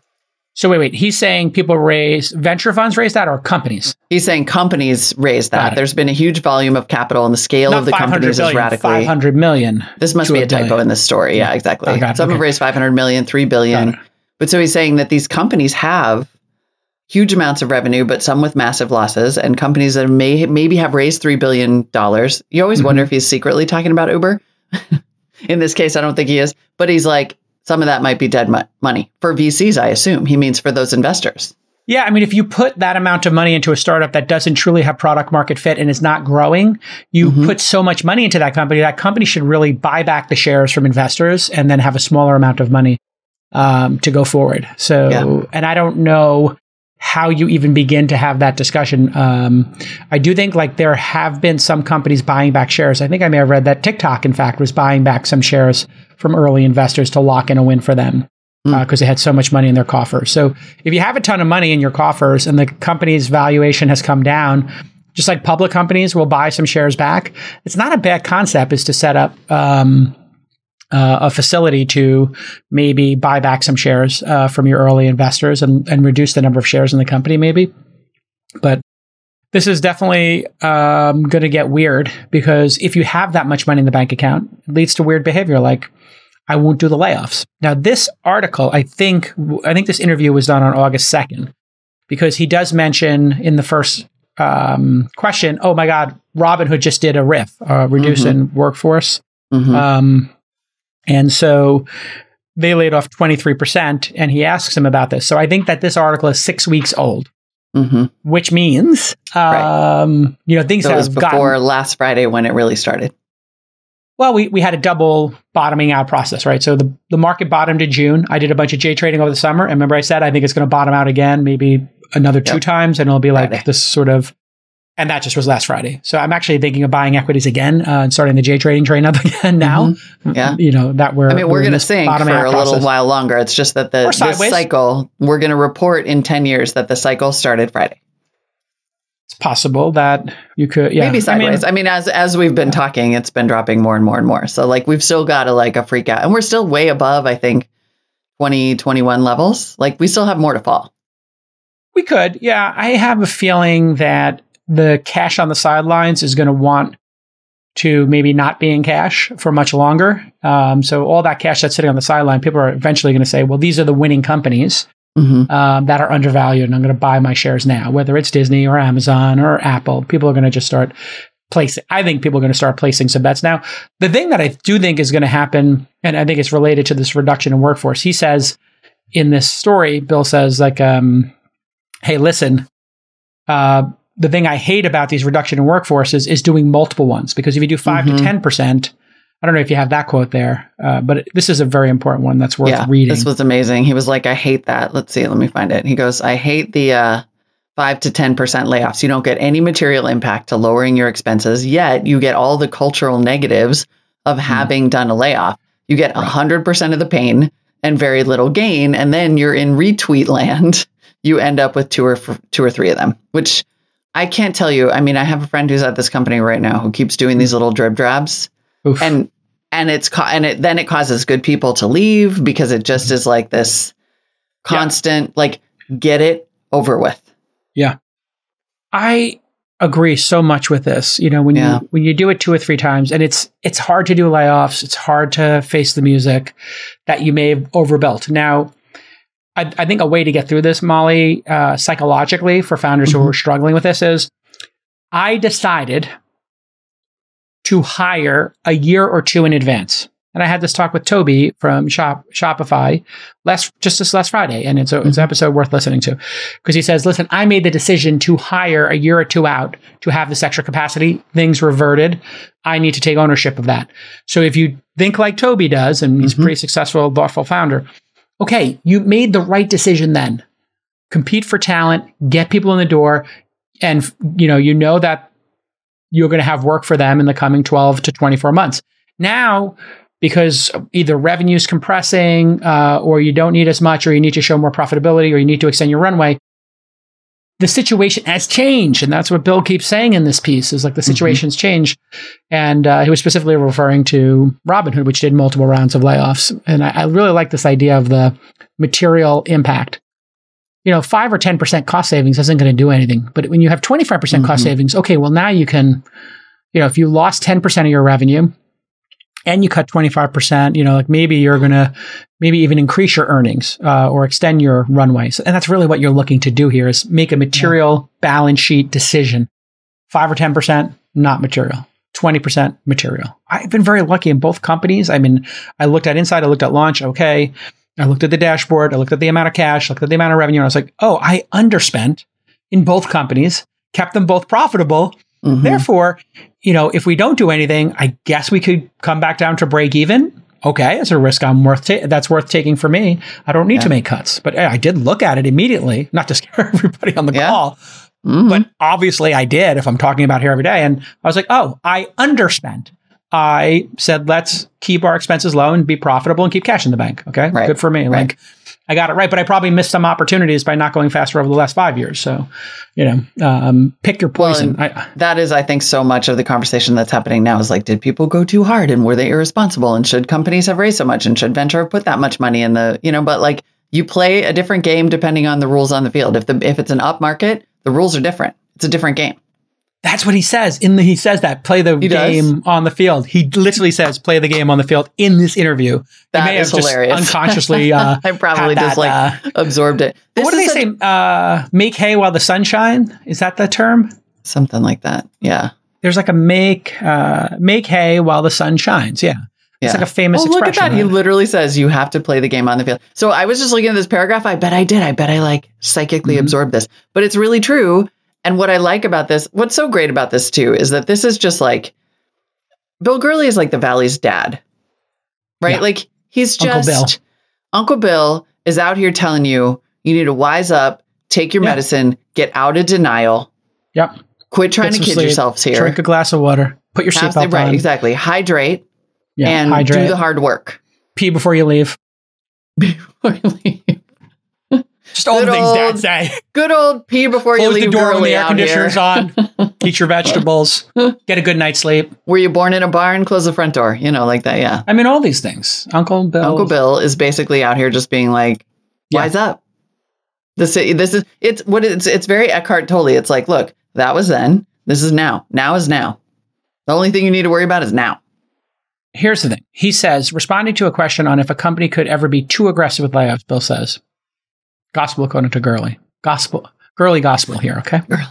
So wait, wait. He's saying people raise venture funds raise that or companies? He's saying companies raise that. There's been a huge volume of capital and the scale Not of the companies billion, is radically 500 million. This must be a, typo in this story. Yeah, exactly. Oh, Some okay. have raised 500 million, 3 billion. But so he's saying that these companies have huge amounts of revenue, but some with massive losses, and companies that may maybe have raised three billion dollars. You always mm-hmm. wonder if he's secretly talking about Uber. in this case, I don't think he is, but he's like, some of that might be dead mo- money for VCs, I assume. He means for those investors. Yeah, I mean, if you put that amount of money into a startup that doesn't truly have product market fit and is not growing, you mm-hmm. put so much money into that company. That company should really buy back the shares from investors and then have a smaller amount of money um, to go forward. So, yeah. and I don't know how you even begin to have that discussion. Um, I do think like there have been some companies buying back shares. I think I may have read that TikTok, in fact, was buying back some shares from early investors to lock in a win for them because mm. uh, they had so much money in their coffers. So if you have a ton of money in your coffers and the company's valuation has come down, just like public companies will buy some shares back, it's not a bad concept is to set up um, uh, a facility to maybe buy back some shares uh, from your early investors and, and reduce the number of shares in the company, maybe. But this is definitely um, going to get weird because if you have that much money in the bank account, it leads to weird behavior like I won't do the layoffs. Now, this article, I think, I think this interview was done on August second because he does mention in the first um, question, "Oh my God, Robinhood just did a RIF, uh, reducing mm-hmm. workforce." Mm-hmm. Um, and so they laid off 23%, and he asks him about this. So I think that this article is six weeks old. Mm-hmm. Which means, um, right. you know, things so that was before gotten, last Friday when it really started. Well, we, we had a double bottoming out process, right? So the, the market bottomed in June. I did a bunch of J trading over the summer. And remember, I said I think it's going to bottom out again, maybe another two times, and it'll be like Friday. this sort of and that just was last Friday. So I'm actually thinking of buying equities again uh, and starting the J trading train up again now. Mm-hmm. Yeah, you know that we're. I mean, we're, we're going to sink for a process. little while longer. It's just that the this cycle we're going to report in ten years that the cycle started Friday. It's possible that you could, yeah, maybe sideways. I mean, I mean as as we've been yeah. talking, it's been dropping more and more and more. So like we've still got a like a freak out, and we're still way above. I think 2021 levels. Like we still have more to fall. We could, yeah. I have a feeling that the cash on the sidelines is going to want to maybe not be in cash for much longer. Um, so all that cash that's sitting on the sideline, people are eventually going to say, well, these are the winning companies mm-hmm. um, that are undervalued, and I'm going to buy my shares now, whether it's Disney or Amazon or Apple. People are going to just start placing. I think people are going to start placing some bets now. The thing that I do think is going to happen, and I think it's related to this reduction in workforce. He says in this story, Bill says like, um, "Hey, listen." Uh, the thing I hate about these reduction in workforces is doing multiple ones because if you do 5 mm-hmm. to ten percent, I don't know if you have that quote there, uh, but this is a very important one that's worth yeah, reading. This was amazing. He was like, "I hate that." Let's see. Let me find it. He goes, "I hate the uh, five to ten percent layoffs. You don't get any material impact to lowering your expenses, yet you get all the cultural negatives of hmm. having mm. done a layoff. You get hundred percent of the pain and very little gain, and then you're in retweet land." You end up with two or f- two or three of them, which I can't tell you. I mean, I have a friend who's at this company right now who keeps doing these little drib drabs, Oof. and and it's and it then it causes good people to leave because it just is like this constant yeah. like get it over with. Yeah, I agree so much with this. You know, when yeah. you when you do it two or three times, and it's it's hard to do layoffs. It's hard to face the music that you may have overbuilt. Now, I, I, think a way to get through this, Molly, uh, psychologically for founders mm-hmm. who are struggling with this is I decided to hire a year or two in advance. And I had this talk with Toby from Shop Shopify last just this last Friday, and it's, a, it's an mm-hmm. episode worth listening to because he says, "Listen, I made the decision to hire a year or two out to have this extra capacity. Things reverted. I need to take ownership of that. So if you think like Toby does, and he's mm-hmm. a pretty successful, thoughtful founder, okay, you made the right decision then. Compete for talent, get people in the door, and you know, you know that you're going to have work for them in the coming 12 to 24 months. Now, because either revenue is compressing, uh, or you don't need as much, or you need to show more profitability, or you need to extend your runway, the situation has changed. And that's what Bill keeps saying in this piece is like the mm-hmm. situation's mm-hmm. changed. And uh, he was specifically referring to Robinhood, which did multiple rounds of layoffs. And I, I really like this idea of the material impact. You know, five or 10% cost savings isn't going to do anything. But when you have 25% mm hmm cost savings, okay, well, now you can, you know, if you lost 10% of your revenue, and you cut 25%, you know, like maybe you're going to maybe even increase your earnings uh, or extend your runways. And that's really what you're looking to do here is make a material yeah. balance sheet decision. 5 or 10% not material. 20% material. I've been very lucky in both companies. I mean, I looked at inside, I looked at Launch, okay. I looked at the dashboard, I looked at the amount of cash, looked at the amount of revenue, and I was like, "Oh, I underspent in both companies, kept them both profitable." Mm-hmm. Therefore, you know, if we don't do anything, I guess we could come back down to break even. Okay, it's a risk I'm worth ta- that's worth taking for me. I don't need yeah. to make cuts, but I did look at it immediately, not to scare everybody on the yeah. call, mm-hmm. but obviously I did. If I'm talking about here every day, and I was like, oh, I underspent. I said, let's keep our expenses low and be profitable and keep cash in the bank. Okay, right. good for me. Right. Like I got it right, but I probably missed some opportunities by not going faster over the last five years. So, you know, um, pick your poison. Well, I, that is, I think, so much of the conversation that's happening now is like, did people go too hard and were they irresponsible? And should companies have raised so much and should venture have put that much money in the, you know, but like you play a different game depending on the rules on the field. If the if it's an up market, the rules are different. It's a different game. That's what he says in the, he says that play the he game does. on the field. He literally says play the game on the field in this interview. That may is have hilarious. unconsciously, uh, I probably just that, like uh, absorbed it. what do they say? Uh, make hay while the sun shines. Is that the term? Something like that. Yeah. There's like a make uh, make hay while the sun shines. Yeah. Yeah. It's like a famous Oh, look at that. He literally says you have to play the game on the field. So I was just looking at this paragraph. I bet I did. I bet I like psychically Mhm. absorbed this. But it's really true. And what I like about this, what's so great about this too, is that this is just like Bill Gurley is like the Valley's dad, right? Yeah. Like he's Uncle just Bill. Uncle Bill is out here telling you you need to wise up, take your Yeah. medicine, get out of denial, Yep. quit trying to kid sleep, yourselves here. Drink a glass of water. Put your seatbelt right, on. exactly. Hydrate Yeah. and hydrate. do the hard work. Pee before you leave. before you leave. Just all the things old Dad say. Good old pee before you Close leave the door when the air out here. conditioner's on. Eat your vegetables. Get a good night's sleep. Were you born in a barn? Close the front door. You know, like that. Yeah. I mean, all these things. Uncle Bill. Uncle Bill is basically out here just being like, Yeah. wise up. This this is it's what it's it's very Eckhart Tolle. It's like, look, that was then. This is now. Now is now. The only thing you need to worry about is now. Here's the thing. He says, responding to a question on if a company could ever be too aggressive with layoffs, Bill says, gospel according to Gurley. Gospel. Gurley gospel here, okay? Gurley.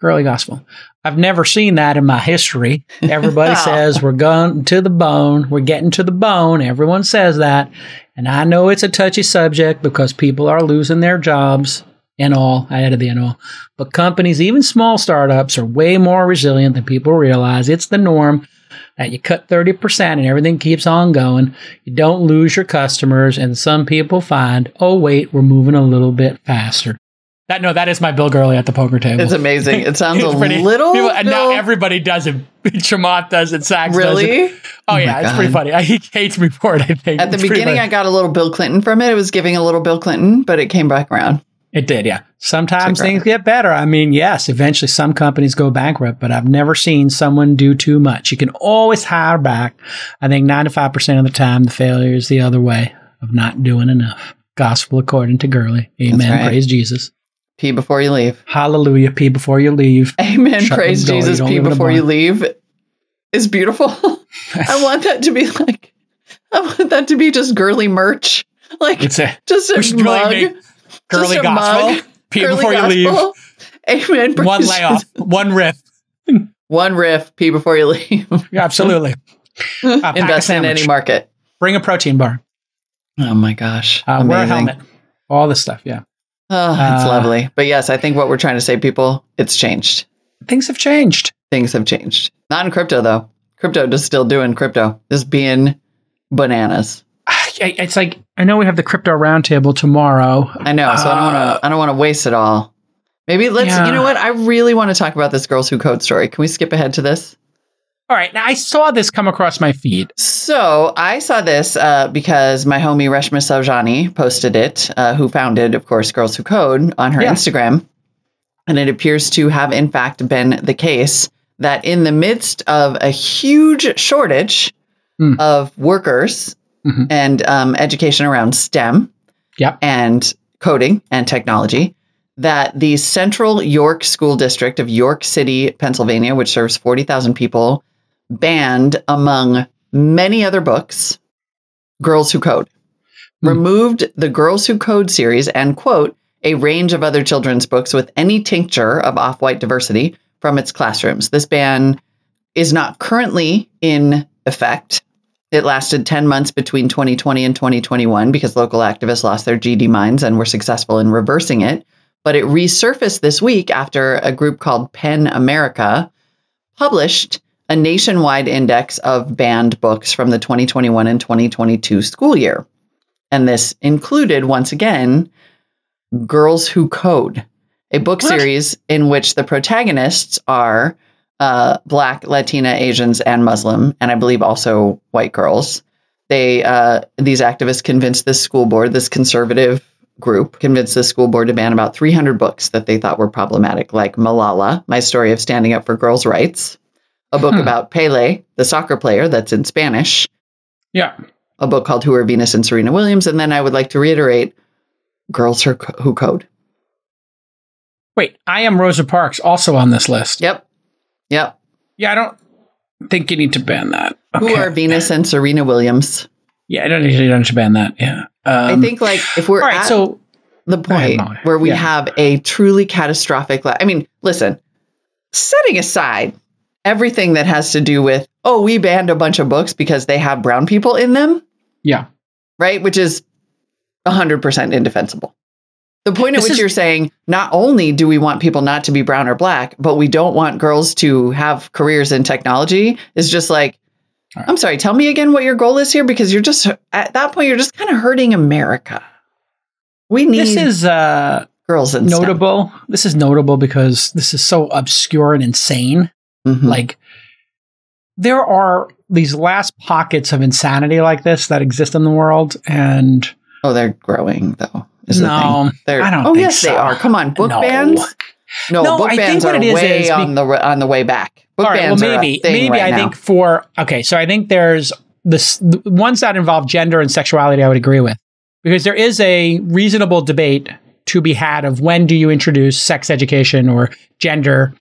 Gurley gospel. I've never seen that in my history. Everybody says we're going to the bone. We're getting to the bone. Everyone says that. And I know it's a touchy subject because people are losing their jobs and all. I added the and all. But companies, even small startups, are way more resilient than people realize. It's the norm that you cut 30% and everything keeps on going. You don't lose your customers. And some people find, oh, wait, we're moving a little bit faster. That no, that is my Bill Gurley at the poker table. It's amazing. It sounds a pretty- little people- and now everybody does it. Chamath does it. Sacks does it. really. Oh, Oh yeah, it's pretty funny. I, he hates me for it. I think At the beginning, I got a little Bill Clinton from it. It was giving a little Bill Clinton, but it came back around. It did. Yeah, sometimes things get better. I mean, yes, eventually some companies go bankrupt, but I've never seen someone do too much. You can always hire back. I think ninety five percent of the time, the failure is the other way of not doing enough. Gospel according to Gurley. Amen. right. Praise Jesus. Pee before you leave. Hallelujah. Pee before you leave. Amen. Shut Praise the door. You Jesus. Pee live in a before you leave is beautiful. I want that to be like, I want that to be just Gurley merch. Like It's a just we a really mug. make A gospel. mug. Pee before you leave. Amen. One layoff. One RIF. One RIF. Pee before you leave. Yeah, absolutely. a Invest in any market. Bring a protein bar. Oh my gosh. Uh, wear a helmet. All this stuff. Yeah. Oh, it's Uh, lovely. But yes, I think what we're trying to say, people, it's changed. Things have changed. Things have changed. Not in crypto though. Crypto just still doing crypto. Just being bananas. It's like I know we have the crypto roundtable tomorrow. I know. So I don't want Uh, to. I don't want to waste it all. Maybe let's. Yeah. You know what? I really want to talk about this girls who code story. Can we skip ahead to this? All right. Now I saw this come across my feed. So I saw this uh, because my homie Reshma Saujani posted it, uh, who founded, of course, Girls Who Code on her Yeah. Instagram. And it appears to have, in fact, been the case that in the midst of a huge shortage Hmm. of workers Mhm. and um, education around STEM Yep. and coding and technology, that the Central York School District of York City, Pennsylvania, which serves 40,000 people, banned, among many other books, Girls Who Code. Hmm. Removed the Girls Who Code series and, quote, a range of other children's books with any tincture of off white diversity from its classrooms. This ban is not currently in effect. It lasted 10 months between 2020 and 2021 because local activists lost their GD minds and were successful in reversing it. But it resurfaced this week after a group called Pen America published a nationwide index of banned books from the 2021 and 2022 school year. And this included, once again, Girls Who Code, a book What? series in which the protagonists are uh, Black, Latina, Asians, and Muslim, and I believe also white girls. They uh, these activists convinced this school board, this conservative group, convinced the school board to ban about 300 books that they thought were problematic, like Malala, My Story of Standing Up for Girls' Rights, a book Hmm. about Pele, the soccer player that's in Spanish, Yeah. a book called Who Are Venus and Serena Williams, and then I would like to reiterate Girls Who Who Code. Wait. I am Rosa Parks also on this list. Yep. Yep. Yeah. I don't think you need to ban that. Who are Venus and Serena Williams? Yeah. I don't need you need to ban that. Yeah. Um, I think like if we're right. at So the ahead, point where we Yeah. have a truly catastrophic la- I mean, listen, setting aside everything that has to do with oh, we banned a bunch of books because they have brown people in them. Yeah. Right. Which is 100% indefensible. The point at This which is- you're saying not only do we want people not to be brown or black, but we don't want girls to have careers in technology is just like, right. I'm sorry, tell me again what your goal is here because you're just, at that point, you're just kind of hurting America. We need This is uh, girls in STEM. notable. This is notable because this is so obscure and insane. Mhm. Like, there are these last pockets of insanity like this that exist in the world, and oh, they're growing though. Is the no. They're, I don't Oh, think yes, they are. Come on, book No. bans. No, No, book I think bans what are it is way is on the on the way back. Book All right, well, bans are a maybe, maybe right I now. think for okay, so I think there's this the ones that involve gender and sexuality. I would agree with because there is a reasonable debate to be had of when do you introduce sex education or gender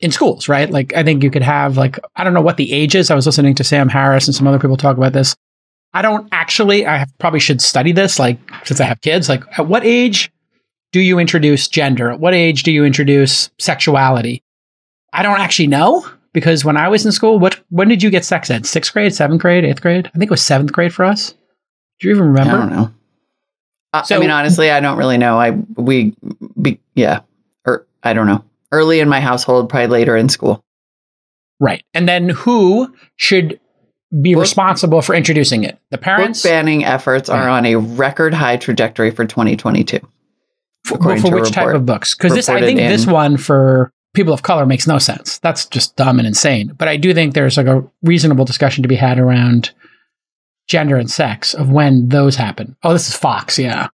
in schools, right? Like I think you could have like I don't know what the age is. I was listening to Sam Harris and some other people talk about this. I don't actually. I have, probably should study this. Like since I have kids, like at what age do you introduce gender? At what age do you introduce sexuality? I don't actually know because when I was in school, what when did you get sex ed? Sixth grade, seventh grade, eighth grade? I think it was seventh grade for us. Do you even remember? I don't know. I- So- I mean, honestly, I don't really know. I we be, yeah, or I don't know. Early in my household, probably later in school. Right. And then who should be Book- responsible for introducing it? The Book parents. banning efforts are on a record high trajectory for 2022. For, for which type of books? Because this, I think, this one for people of color makes no sense. That's just dumb and insane. But I do think there's like a reasonable discussion to be had around gender and sex of when those happen. Oh, this is Fox, yeah.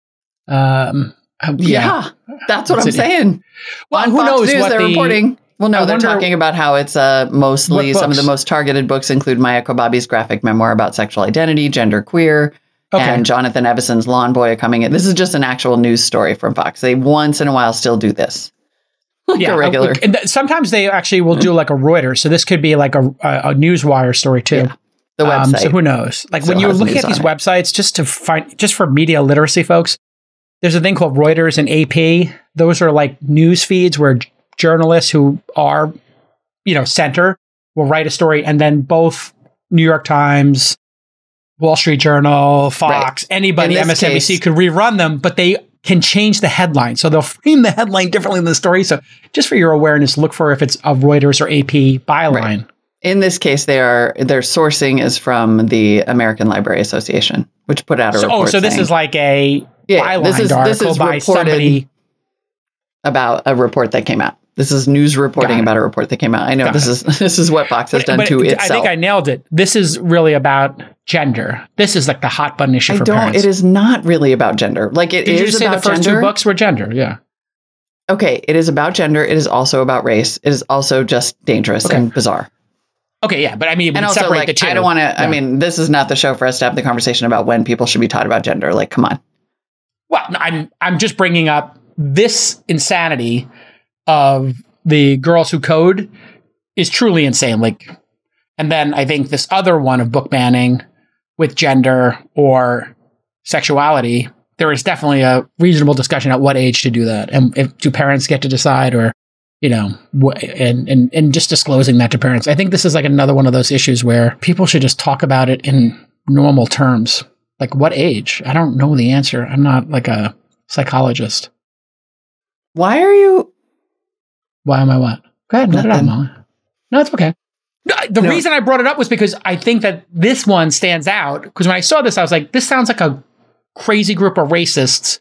Um, uh, Yeah, that's what That's I'm it. saying. Well, who Fox knows News, what they're the- reporting. Well, no, I they're wonder- talking about how it's uh, mostly some of the most targeted books include Maia Kobabe's graphic memoir about sexual identity, gender queer, Okay. and Jonathan Evison's Lawn Boy are coming in. This is just an actual news story from Fox. They once in a while still do this. Like a regular. And th- sometimes they actually will do like a Reuters. So this could be like a, a, a newswire story too. Yeah, the Um, website. so who knows? Like when you're looking at these it. websites, just to find, just for media literacy, folks, there's a thing called Reuters and AP. Those are like news feeds where journalists who are, you know, center will write a story, and then both New York Times, Wall Street Journal, Fox, anybody, MSNBC case- could rerun them, but they can change the headline. So they'll frame the headline differently than the story. So just for your awareness, look for if it's a Reuters or AP byline. in this case, they are their sourcing is from the American Library Association, which put out a So, oh, report. oh, so this saying is like a Yeah, byline this is- article this is by somebody. about a report that came out. This is news reporting about a report that came out. I know Got this is this is what Fox has But, done but to itself. I think I nailed it. This is really about gender. This is like the hot button issue I for don't. parents. It is not really about gender. Like it Did is you just say the first gender. two books were gender? Yeah. Okay, it is about gender. It is also about race. It is also just dangerous Okay. and bizarre. Okay, yeah, but I mean, And also, separate like, the two. I don't want to. I mean, this is not the show for us to have the conversation about when people should be taught about gender. Like, come on. Well, I'm I'm just bringing up this insanity of the girls who code is truly insane. Like, and then I think this other one of book banning with gender or sexuality, there is definitely a reasonable discussion at what age to do that, and if do parents get to decide, or you know, wh- and and and just disclosing that to parents. I think this is like another one of those issues where people should just talk about it in normal terms. Like what age? I don't know the answer. I'm not like a psychologist. Why are you? Why am I what? Go ahead, let it out, Molly. No, it's okay. No, The No. reason I brought it up was because I think that this one stands out. Because when I saw this, I was like, this sounds like a crazy group of racists,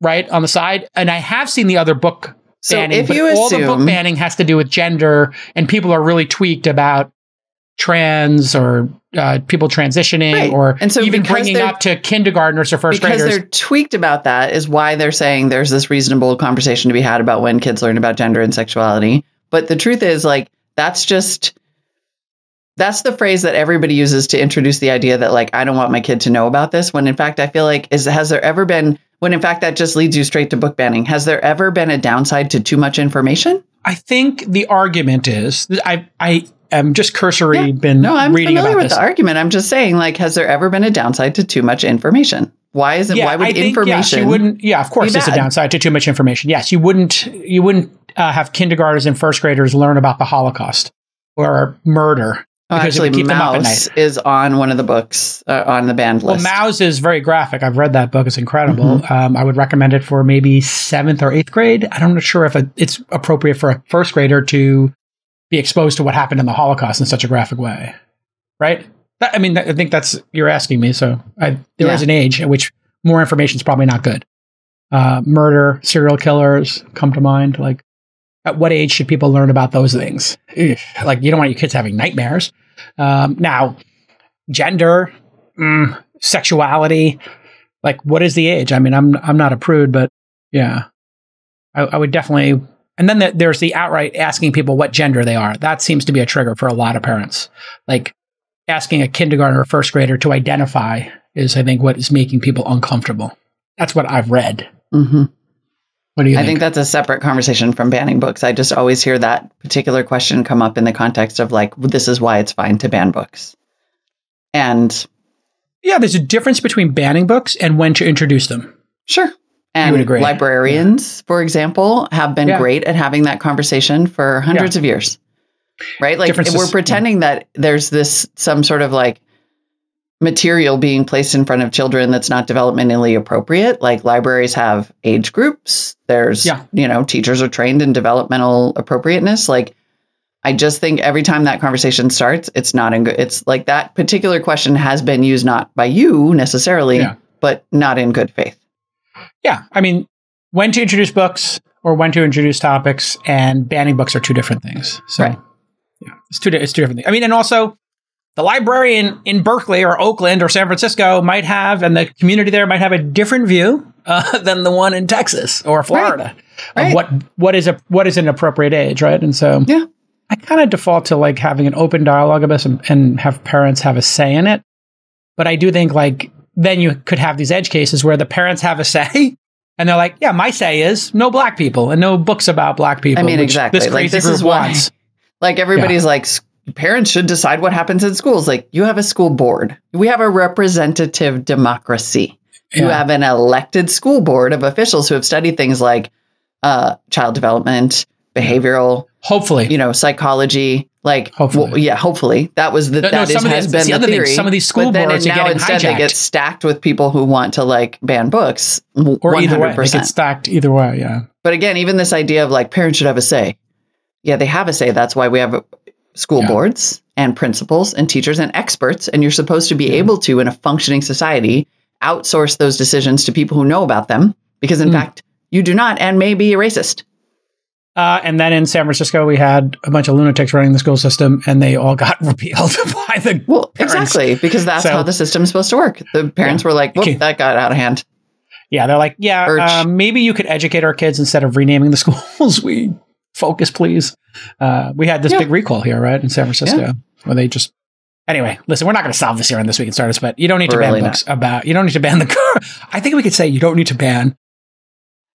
right, on the side. And I have seen the other book So banning, if but you all the book banning has to do with gender, and people are really tweaked about trans or uh, people transitioning Right. or And so even bringing up to kindergartners or first because graders. Because they're tweaked about that, is why they're saying there's this reasonable conversation to be had about when kids learn about gender and sexuality. But the truth is, like, that's just that's the phrase that everybody uses to introduce the idea that like I don't want my kid to know about this. When in fact, I feel like is has there ever been when in fact that just leads you straight to book banning? Has there ever been a downside to too much information? I think the argument is I I am just cursory Yeah. been No, I'm reading familiar about with this. the argument. I'm just saying, like, has there ever been a downside to too much information? Why is it? yeah, why would I think, information? Yes, you wouldn't. Yeah, of course, there's a downside to too much information. Yes, you wouldn't. You wouldn't uh, have kindergartners and first graders learn about the Holocaust or murder Oh, actually, Maus is on one of the books uh, on the banned list. Well, Maus is very graphic. I've read that book; it's incredible. Mm-hmm. Um, I would recommend it for maybe seventh or eighth grade. I'm not sure if it's appropriate for a first grader to be exposed to what happened in the Holocaust in such a graphic way, right? I mean, I think that's you're asking me. So I, there yeah. is an age at which more information is probably not good. Uh, murder, serial killers come to mind. Like, at what age should people learn about those things? Like, you don't want your kids having nightmares. Um, now, gender, mm, sexuality, like, what is the age? I mean, I'm I'm not a prude, but yeah, I, I would definitely. And then the, there's the outright asking people what gender they are. That seems to be a trigger for a lot of parents. Like asking a kindergartner or first grader to identify is, I think, what is making people uncomfortable. That's what I've read. Mm-hmm. What do you? I think? think that's a separate conversation from banning books. I just always hear that particular question come up in the context of like, this is why it's fine to ban books, and yeah, there's a difference between banning books and when to introduce them. Sure. And librarians, yeah. for example, have been yeah. great at having that conversation for hundreds yeah. of years. Right? Like we're pretending that there's this some sort of like material being placed in front of children that's not developmentally appropriate. Like libraries have age groups. There's, you know, teachers are trained in developmental appropriateness. Like, I just think every time that conversation starts, it's not in good. It's like that particular question has been used not by you necessarily, yeah. but not in good faith. Yeah. I mean, when to introduce books or when to introduce topics and banning books are two different things. So, right. yeah, it's two, it's two different things. I mean, and also, the librarian in Berkeley or Oakland or San Francisco might have, and the community there might have a different view uh, than the one in Texas or Florida right. of what what is a what is an appropriate age, right? And so, yeah, I kind of default to like having an open dialogue about this and, and have parents have a say in it. But I do think like then you could have these edge cases where the parents have a say. And they're like, yeah, my say is no black people and no books about black people. I mean, exactly. This crazy like, this group is why, wants. Like everybody's yeah. like, parents should decide what happens in schools. Like you have a school board. We have a representative democracy. Yeah. You have an elected school board of officials who have studied things like uh, child development, behavioral, hopefully, you know, psychology. Like, hopefully. Well, yeah, hopefully that was the no, that no, is, has been the, the theory. Thing, some of these school but boards then now instead hijacked. they get stacked with people who want to like ban books. Or 100%. either way, they get stacked either way. Yeah. But again, even this idea of like parents should have a say. Yeah, they have a say. That's why we have school yeah. boards and principals and teachers and experts. And you're supposed to be yeah. able to, in a functioning society, outsource those decisions to people who know about them because, in mm. fact, you do not and may be a racist. Uh, and then in San Francisco, we had a bunch of lunatics running the school system, and they all got repealed by the well, parents. exactly because that's so, how the system is supposed to work. The parents yeah. were like, "Whoop, that got out of hand." Yeah, they're like, "Yeah, um, maybe you could educate our kids instead of renaming the schools. we focus, please." Uh, we had this yeah. big recall here, right, in San Francisco, yeah. where they just. Anyway, listen, we're not going to solve this here on this week in startups, but you don't need to really ban books about. You don't need to ban the car. I think we could say you don't need to ban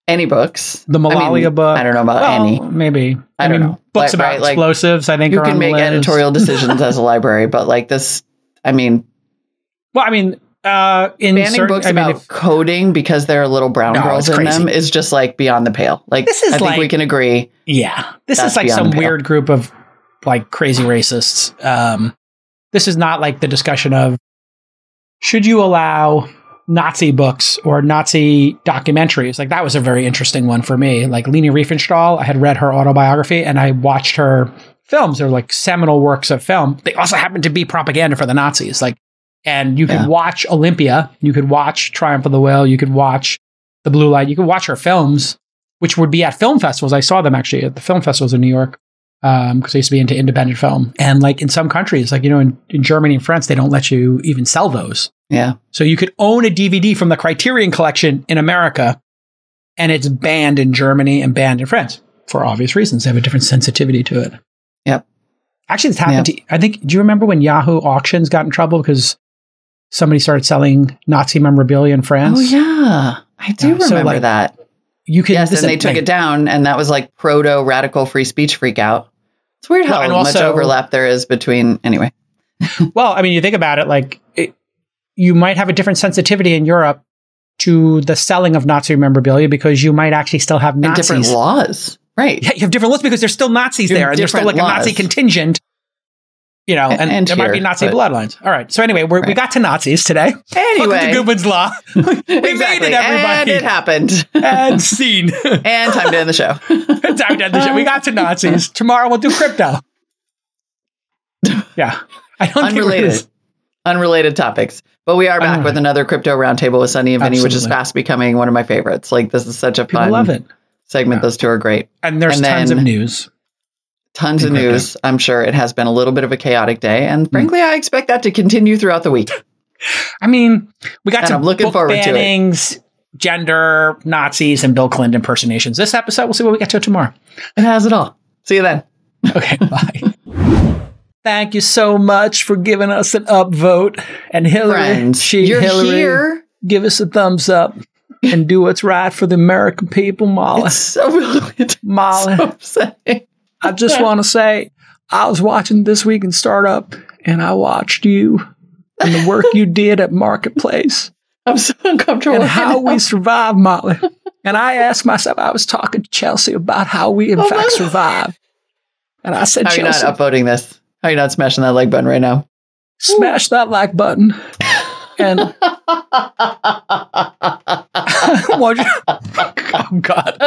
any books. The Malala I mean, book. I don't know about well, any. Maybe. I, I don't mean, know. Books about right, explosives. Like, I think you can make editorial decisions as a library, but like this, I mean. Well, I mean, uh, in banning certain, books I mean, about if, coding because there are little brown no, girls in them is just like beyond the pale. Like this is I like, think we can agree. Yeah, this is like some weird group of like crazy racists. Um, this is not like the discussion of should you allow Nazi books or Nazi documentaries. Like that was a very interesting one for me. Like Leni Riefenstahl, I had read her autobiography and I watched her films. They're like seminal works of film. They also happen to be propaganda for the Nazis. Like and you could yeah. watch Olympia, you could watch Triumph of the Will, you could watch The Blue Light, you could watch her films, which would be at film festivals. I saw them actually at the film festivals in New York because um, I used to be into independent film. And like in some countries, like, you know, in, in Germany and France, they don't let you even sell those. Yeah. So you could own a DVD from the Criterion Collection in America, and it's banned in Germany and banned in France for obvious reasons. They have a different sensitivity to it. Yep. Actually, this happened yep. to, I think, do you remember when Yahoo Auctions got in trouble because somebody started selling Nazi memorabilia in France. Oh yeah, I do remember so, like, that. You can yes, and they took it down, and that was like proto radical free speech freak out. It's weird how well, much overlap there is between. Anyway, well, I mean, you think about it, like you might have a different sensitivity in Europe to the selling of Nazi memorabilia because you might actually still have Nazis. And different laws, right? Yeah, you have different laws because there's still Nazis there, and there's still like laws. a Nazi contingent you know, and, And there might be Nazi but- bloodlines. All right. So anyway, we're, we got to Nazis today. Welcome Anyway, to Godwin's Law. we exactly. made it, And everybody. it happened. And scene. and time to end the show. Time to end the show. We got to Nazis. Tomorrow we'll do crypto. Yeah. I don't Unrelated. Unrelated topics. But we are back Unrelated. with another crypto roundtable with Sunny and Vinny, which is fast becoming one of my favorites. Like this is such a People fun love it. segment. Yeah. Those two are great. And there's And tons of news. Tons of news. I'm sure it has been a little bit of a chaotic day. Mm. And frankly, I expect that to continue throughout the week. I mean, we got And some I'm looking book forward to it. bannings, gender, Nazis, and Bill Clinton impersonations. This episode, we'll see what we get to tomorrow. It has it all. See you then. Okay, bye. Thank you so much for giving us an upvote. And Hillary, Friends, she, you're Hillary, here. give us a thumbs up and do what's right for the American people, Molly. It's so, it's Molly, so. I just want to say I was watching This Week in Startup and I watched you and the work you did at Marketplace. I'm so uncomfortable. and how we survive, Molly. And I asked myself, I was talking to Chelsea about how we, in Oh, fact, survive. And I said, How are you not upvoting this? How are you not smashing that like button right now? smash that like button. And I want you, oh God,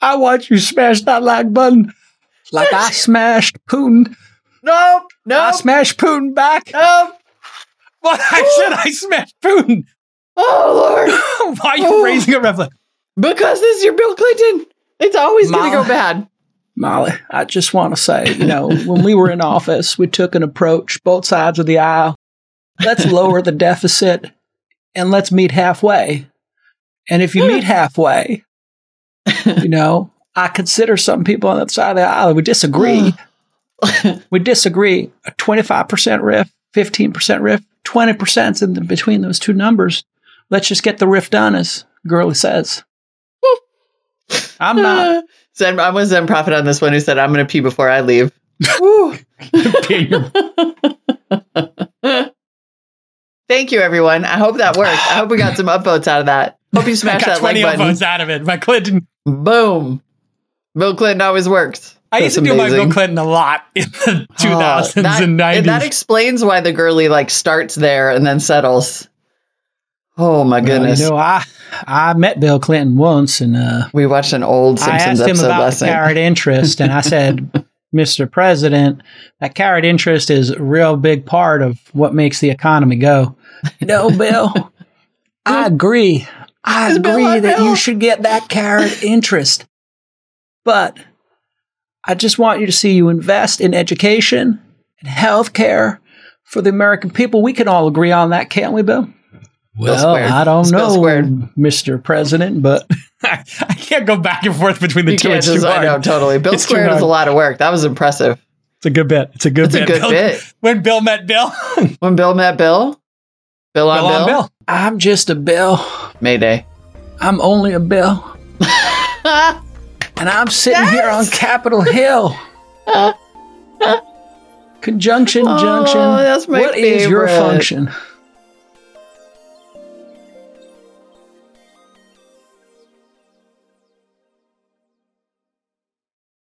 I want you to smash that like button like I smashed Putin. nope. No. I Nope. smashed Putin back. nope. What I said, I smashed Putin. Oh, Lord. Why are you Oh. raising a red flag? Because this is your Bill Clinton. It's always going to go bad. Molly, I just want to say, you know, when we were in office, we took an approach, both sides of the aisle. Let's lower the deficit and let's meet halfway. And if you meet halfway, you know, I consider some people on the other side of the aisle we disagree. we disagree. A 25% RIF, 15% RIF, 20% in the, between those two numbers. Let's just get the RIF done, as Gurley says. I'm not Zen, I'm with Zen Prophet on this one who said, I'm going to pee before I leave. Thank you, everyone. I hope that worked. I hope we got some upvotes out of that. Hope you smashed that like 20 button. votes out of it. My Clinton. Boom. Bill Clinton always works. I used That's to do my. Bill Clinton a lot in the 2000s Oh, that, and 90s. That explains why the girly like starts there and then settles. Oh my Well, goodness. you know, I I met Bill Clinton once, and uh, we watched an old I Simpsons asked him episode about last the night. carried interest, and I said, "Mr. President, that carried interest is a real big part of what makes the economy go." No, Bill, I agree. I agree that Bill? you should get that carried interest, but I just want you to see you invest in education and health care for the American people. We can all agree on that, can't we, Bill? Well. I don't know, squared. Mr. President, but I, I can't go back and forth between the You two. It's just, too I know, totally. Bill It's too Squared is a lot of work. That was impressive. It's a good bit. It's a good It's a bit. good Bill- bit. When Bill met Bill, Bill When Bill met Bill, Bill on Bill, on Bill. I'm just a Bill. Mayday. I'm only a Bill. and I'm sitting here on Capitol Hill. Conjunction, Oh, junction. that's my What is your function?